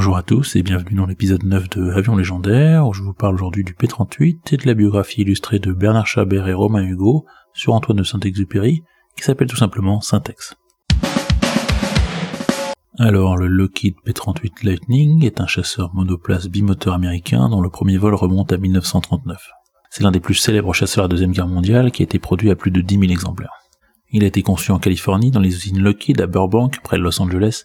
Bonjour à tous et bienvenue dans l'épisode 9 de Avion légendaire où je vous parle aujourd'hui du P-38 et de la biographie illustrée de Bernard Chabert et Romain Hugo sur Antoine de Saint-Exupéry qui s'appelle tout simplement Syntex. Alors, le Lockheed P-38 Lightning est un chasseur monoplace bimoteur américain dont le premier vol remonte à 1939. C'est l'un des plus célèbres chasseurs de la Deuxième Guerre mondiale qui a été produit à plus de 10 000 exemplaires. Il a été conçu en Californie dans les usines Lockheed à Burbank, près de Los Angeles,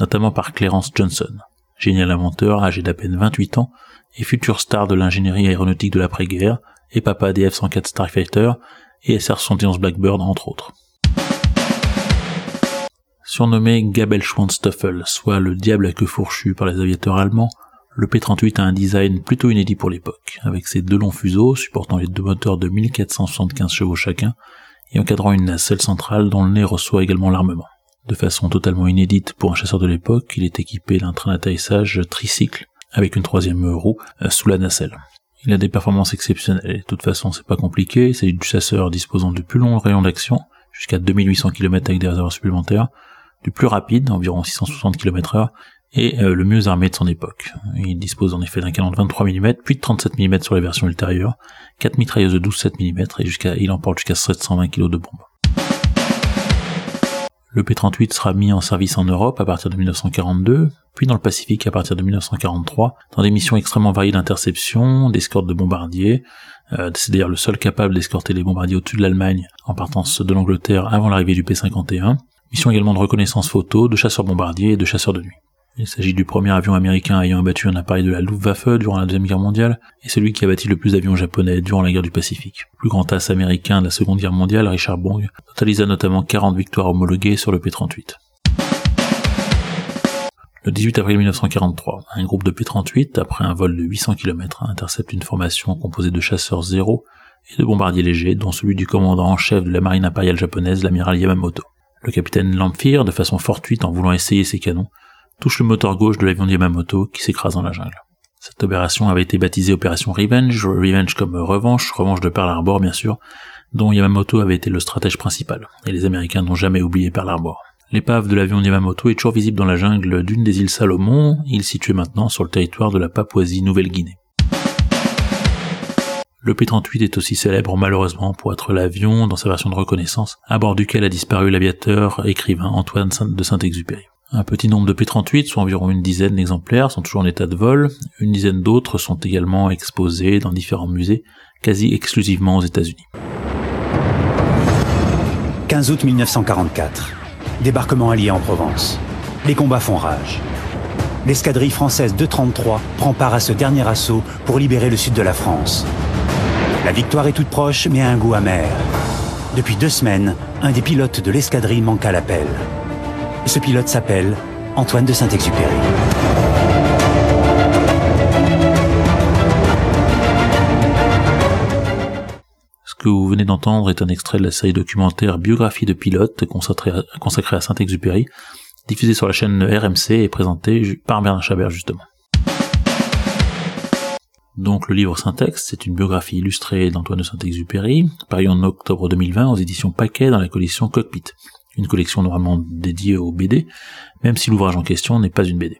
notamment par Clarence Johnson, génial inventeur âgé d'à peine 28 ans et futur star de l'ingénierie aéronautique de l'après-guerre et papa des F-104 Starfighter et SR-71 Blackbird entre autres. Surnommé Gabelschwanzstoffel, soit le diable à queue fourchue par les aviateurs allemands, le P-38 a un design plutôt inédit pour l'époque, avec ses deux longs fuseaux supportant les deux moteurs de 1475 chevaux chacun et encadrant une nacelle centrale dont le nez reçoit également l'armement. De façon totalement inédite pour un chasseur de l'époque, il est équipé d'un train d'atterrissage tricycle avec une troisième roue euh, sous la nacelle. Il a des performances exceptionnelles. De toute façon, c'est pas compliqué. C'est du chasseur disposant du plus long rayon d'action, jusqu'à 2800 km avec des réservoirs supplémentaires, du plus rapide, environ 660 km heure, et euh, le mieux armé de son époque. Il dispose en effet d'un canon de 23 mm, puis de 37 mm sur les versions ultérieures, 4 mitrailleuses de 12-7 mm, et jusqu'à, il emporte jusqu'à 720 kg de bombes. Le P-38 sera mis en service en Europe à partir de 1942, puis dans le Pacifique à partir de 1943, dans des missions extrêmement variées d'interception, d'escorte de bombardiers. Euh, c'est d'ailleurs le seul capable d'escorter les bombardiers au-dessus de l'Allemagne en partance de l'Angleterre avant l'arrivée du P-51. Mission également de reconnaissance photo, de chasseurs bombardiers et de chasseurs de nuit. Il s'agit du premier avion américain ayant abattu un appareil de la Luftwaffe durant la Deuxième Guerre mondiale, et celui qui a bâti le plus d'avions japonais durant la guerre du Pacifique. Le plus grand as américain de la Seconde Guerre mondiale, Richard Bong, totalisa notamment 40 victoires homologuées sur le P-38. Le 18 avril 1943, un groupe de P-38, après un vol de 800 km, intercepte une formation composée de chasseurs zéro et de bombardiers légers, dont celui du commandant en chef de la marine impériale japonaise, l'amiral Yamamoto. Le capitaine Lamphere, de façon fortuite en voulant essayer ses canons, touche le moteur gauche de l'avion Yamamoto qui s'écrase dans la jungle. Cette opération avait été baptisée opération Revenge, Revenge comme revanche, revanche de Pearl Harbor bien sûr, dont Yamamoto avait été le stratège principal, et les Américains n'ont jamais oublié Pearl Harbor. L'épave de l'avion Yamamoto est toujours visible dans la jungle d'une des îles Salomon, île située maintenant sur le territoire de la Papouasie-Nouvelle-Guinée. Le P-38 est aussi célèbre malheureusement pour être l'avion, dans sa version de reconnaissance, à bord duquel a disparu l'aviateur écrivain Antoine de Saint-Exupéry. Un petit nombre de P-38, soit environ une dizaine d'exemplaires, sont toujours en état de vol. Une dizaine d'autres sont également exposés dans différents musées, quasi exclusivement aux États-Unis. 15 août 1944. Débarquement allié en Provence. Les combats font rage. L'escadrille française 233 prend part à ce dernier assaut pour libérer le sud de la France. La victoire est toute proche, mais a un goût amer. Depuis deux semaines, un des pilotes de l'escadrille manque à l'appel. Ce pilote s'appelle Antoine de Saint-Exupéry. Ce que vous venez d'entendre est un extrait de la série documentaire Biographie de pilote consacrée à, Saint-Exupéry, diffusée sur la chaîne RMC et présentée par Bernard Chabert justement. Donc le livre Syntex, c'est une biographie illustrée d'Antoine de Saint-Exupéry, paru en octobre 2020 aux éditions Paquet dans la collection Cockpit une collection normalement dédiée aux BD, même si l'ouvrage en question n'est pas une BD.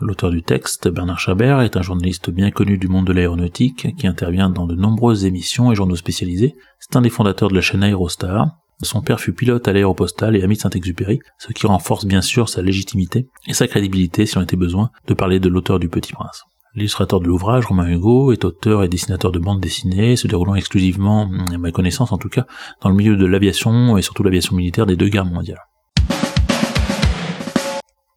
L'auteur du texte, Bernard Chabert, est un journaliste bien connu du monde de l'aéronautique qui intervient dans de nombreuses émissions et journaux spécialisés. C'est un des fondateurs de la chaîne Aerostar. Son père fut pilote à l'aéropostale et ami de Saint-Exupéry, ce qui renforce bien sûr sa légitimité et sa crédibilité si on était besoin de parler de l'auteur du Petit Prince. L'illustrateur de l'ouvrage, Romain Hugo, est auteur et dessinateur de bandes dessinées, se déroulant exclusivement, à ma connaissance en tout cas, dans le milieu de l'aviation et surtout l'aviation militaire des deux guerres mondiales.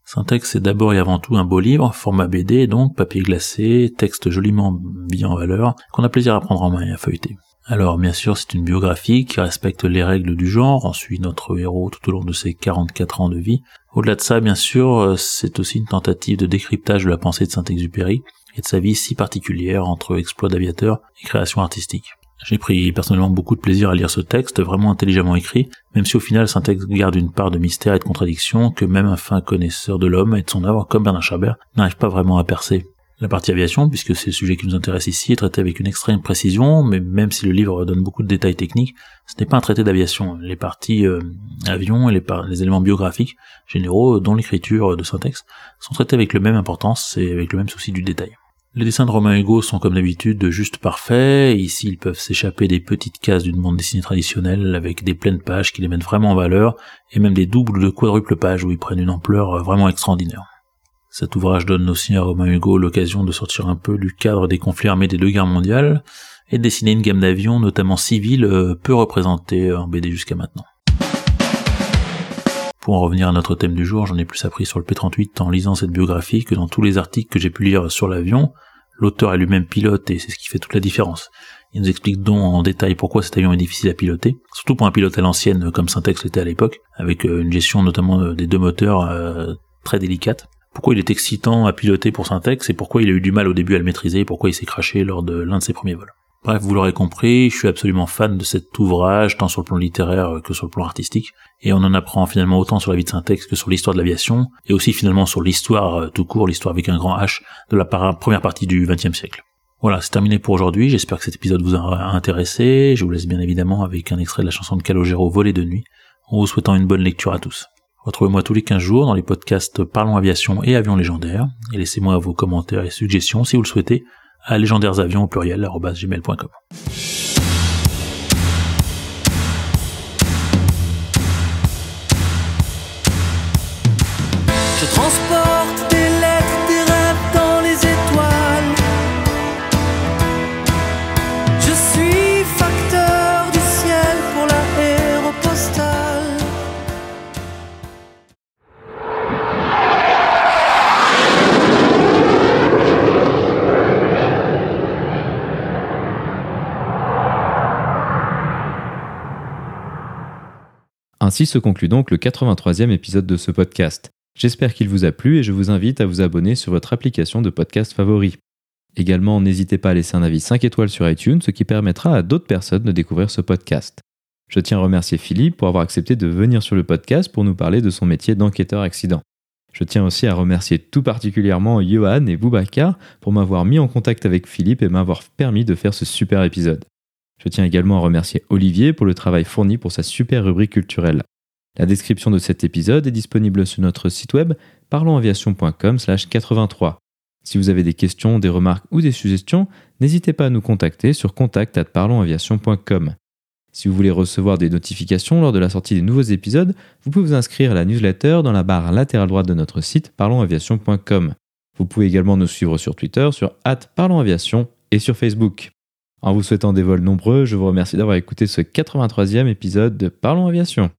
Syntex est d'abord et avant tout un beau livre, format BD donc, papier glacé, texte joliment mis en valeur, qu'on a plaisir à prendre en main et à feuilleter. Alors bien sûr c'est une biographie qui respecte les règles du genre, on suit notre héros tout au long de ses 44 ans de vie. Au-delà de ça bien sûr c'est aussi une tentative de décryptage de la pensée de Saint-Exupéry et de sa vie si particulière entre exploit d'aviateur et création artistique. J'ai pris personnellement beaucoup de plaisir à lire ce texte, vraiment intelligemment écrit, même si au final ce texte garde une part de mystère et de contradiction que même un fin connaisseur de l'homme et de son œuvre, comme Bernard Chabert, n'arrive pas vraiment à percer. La partie aviation, puisque c'est le sujet qui nous intéresse ici, est traité avec une extrême précision, mais même si le livre donne beaucoup de détails techniques, ce n'est pas un traité d'aviation. Les parties euh, avion et les, les, éléments biographiques généraux, dont l'écriture de syntaxe, sont traités avec la même importance et avec le même souci du détail. Les dessins de Romain Hugo sont comme d'habitude juste parfaits. Ici, ils peuvent s'échapper des petites cases d'une bande dessinée traditionnelle avec des pleines pages qui les mettent vraiment en valeur et même des doubles de quadruples pages où ils prennent une ampleur vraiment extraordinaire. Cet ouvrage donne aussi à Romain Hugo l'occasion de sortir un peu du cadre des conflits armés des deux guerres mondiales et de dessiner une gamme d'avions, notamment civils, euh, peu représentée en BD jusqu'à maintenant. Pour en revenir à notre thème du jour, j'en ai plus appris sur le P-38 en lisant cette biographie que dans tous les articles que j'ai pu lire sur l'avion. L'auteur est lui-même pilote et c'est ce qui fait toute la différence. Il nous explique donc en détail pourquoi cet avion est difficile à piloter, surtout pour un pilote à l'ancienne comme Syntex l'était à l'époque, avec euh, une gestion notamment euh, des deux moteurs euh, très délicate. Pourquoi il est excitant à piloter pour Syntex et pourquoi il a eu du mal au début à le maîtriser et pourquoi il s'est craché lors de l'un de ses premiers vols. Bref, vous l'aurez compris, je suis absolument fan de cet ouvrage, tant sur le plan littéraire que sur le plan artistique, et on en apprend finalement autant sur la vie de Syntex que sur l'histoire de l'aviation, et aussi finalement sur l'histoire euh, tout court, l'histoire avec un grand H, de la première partie du XXe siècle. Voilà, c'est terminé pour aujourd'hui, j'espère que cet épisode vous aura intéressé, je vous laisse bien évidemment avec un extrait de la chanson de Calogero Volée de nuit, en vous souhaitant une bonne lecture à tous. Retrouvez-moi tous les 15 jours dans les podcasts Parlons Aviation et Avions Légendaires, et laissez-moi vos commentaires et suggestions si vous le souhaitez, à légendairesavions au pluriel gmail.com. Ainsi se conclut donc le 83e épisode de ce podcast. J'espère qu'il vous a plu et je vous invite à vous abonner sur votre application de podcast favori. Également, n'hésitez pas à laisser un avis 5 étoiles sur iTunes, ce qui permettra à d'autres personnes de découvrir ce podcast. Je tiens à remercier Philippe pour avoir accepté de venir sur le podcast pour nous parler de son métier d'enquêteur accident. Je tiens aussi à remercier tout particulièrement Johan et Boubacar pour m'avoir mis en contact avec Philippe et m'avoir permis de faire ce super épisode. Je tiens également à remercier Olivier pour le travail fourni pour sa super rubrique culturelle. La description de cet épisode est disponible sur notre site web parlonsaviation.com/83. Si vous avez des questions, des remarques ou des suggestions, n'hésitez pas à nous contacter sur contact@parlonsaviation.com. Si vous voulez recevoir des notifications lors de la sortie des nouveaux épisodes, vous pouvez vous inscrire à la newsletter dans la barre latérale droite de notre site parlonsaviation.com. Vous pouvez également nous suivre sur Twitter sur @parlonsaviation et sur Facebook. En vous souhaitant des vols nombreux, je vous remercie d'avoir écouté ce 83e épisode de Parlons Aviation.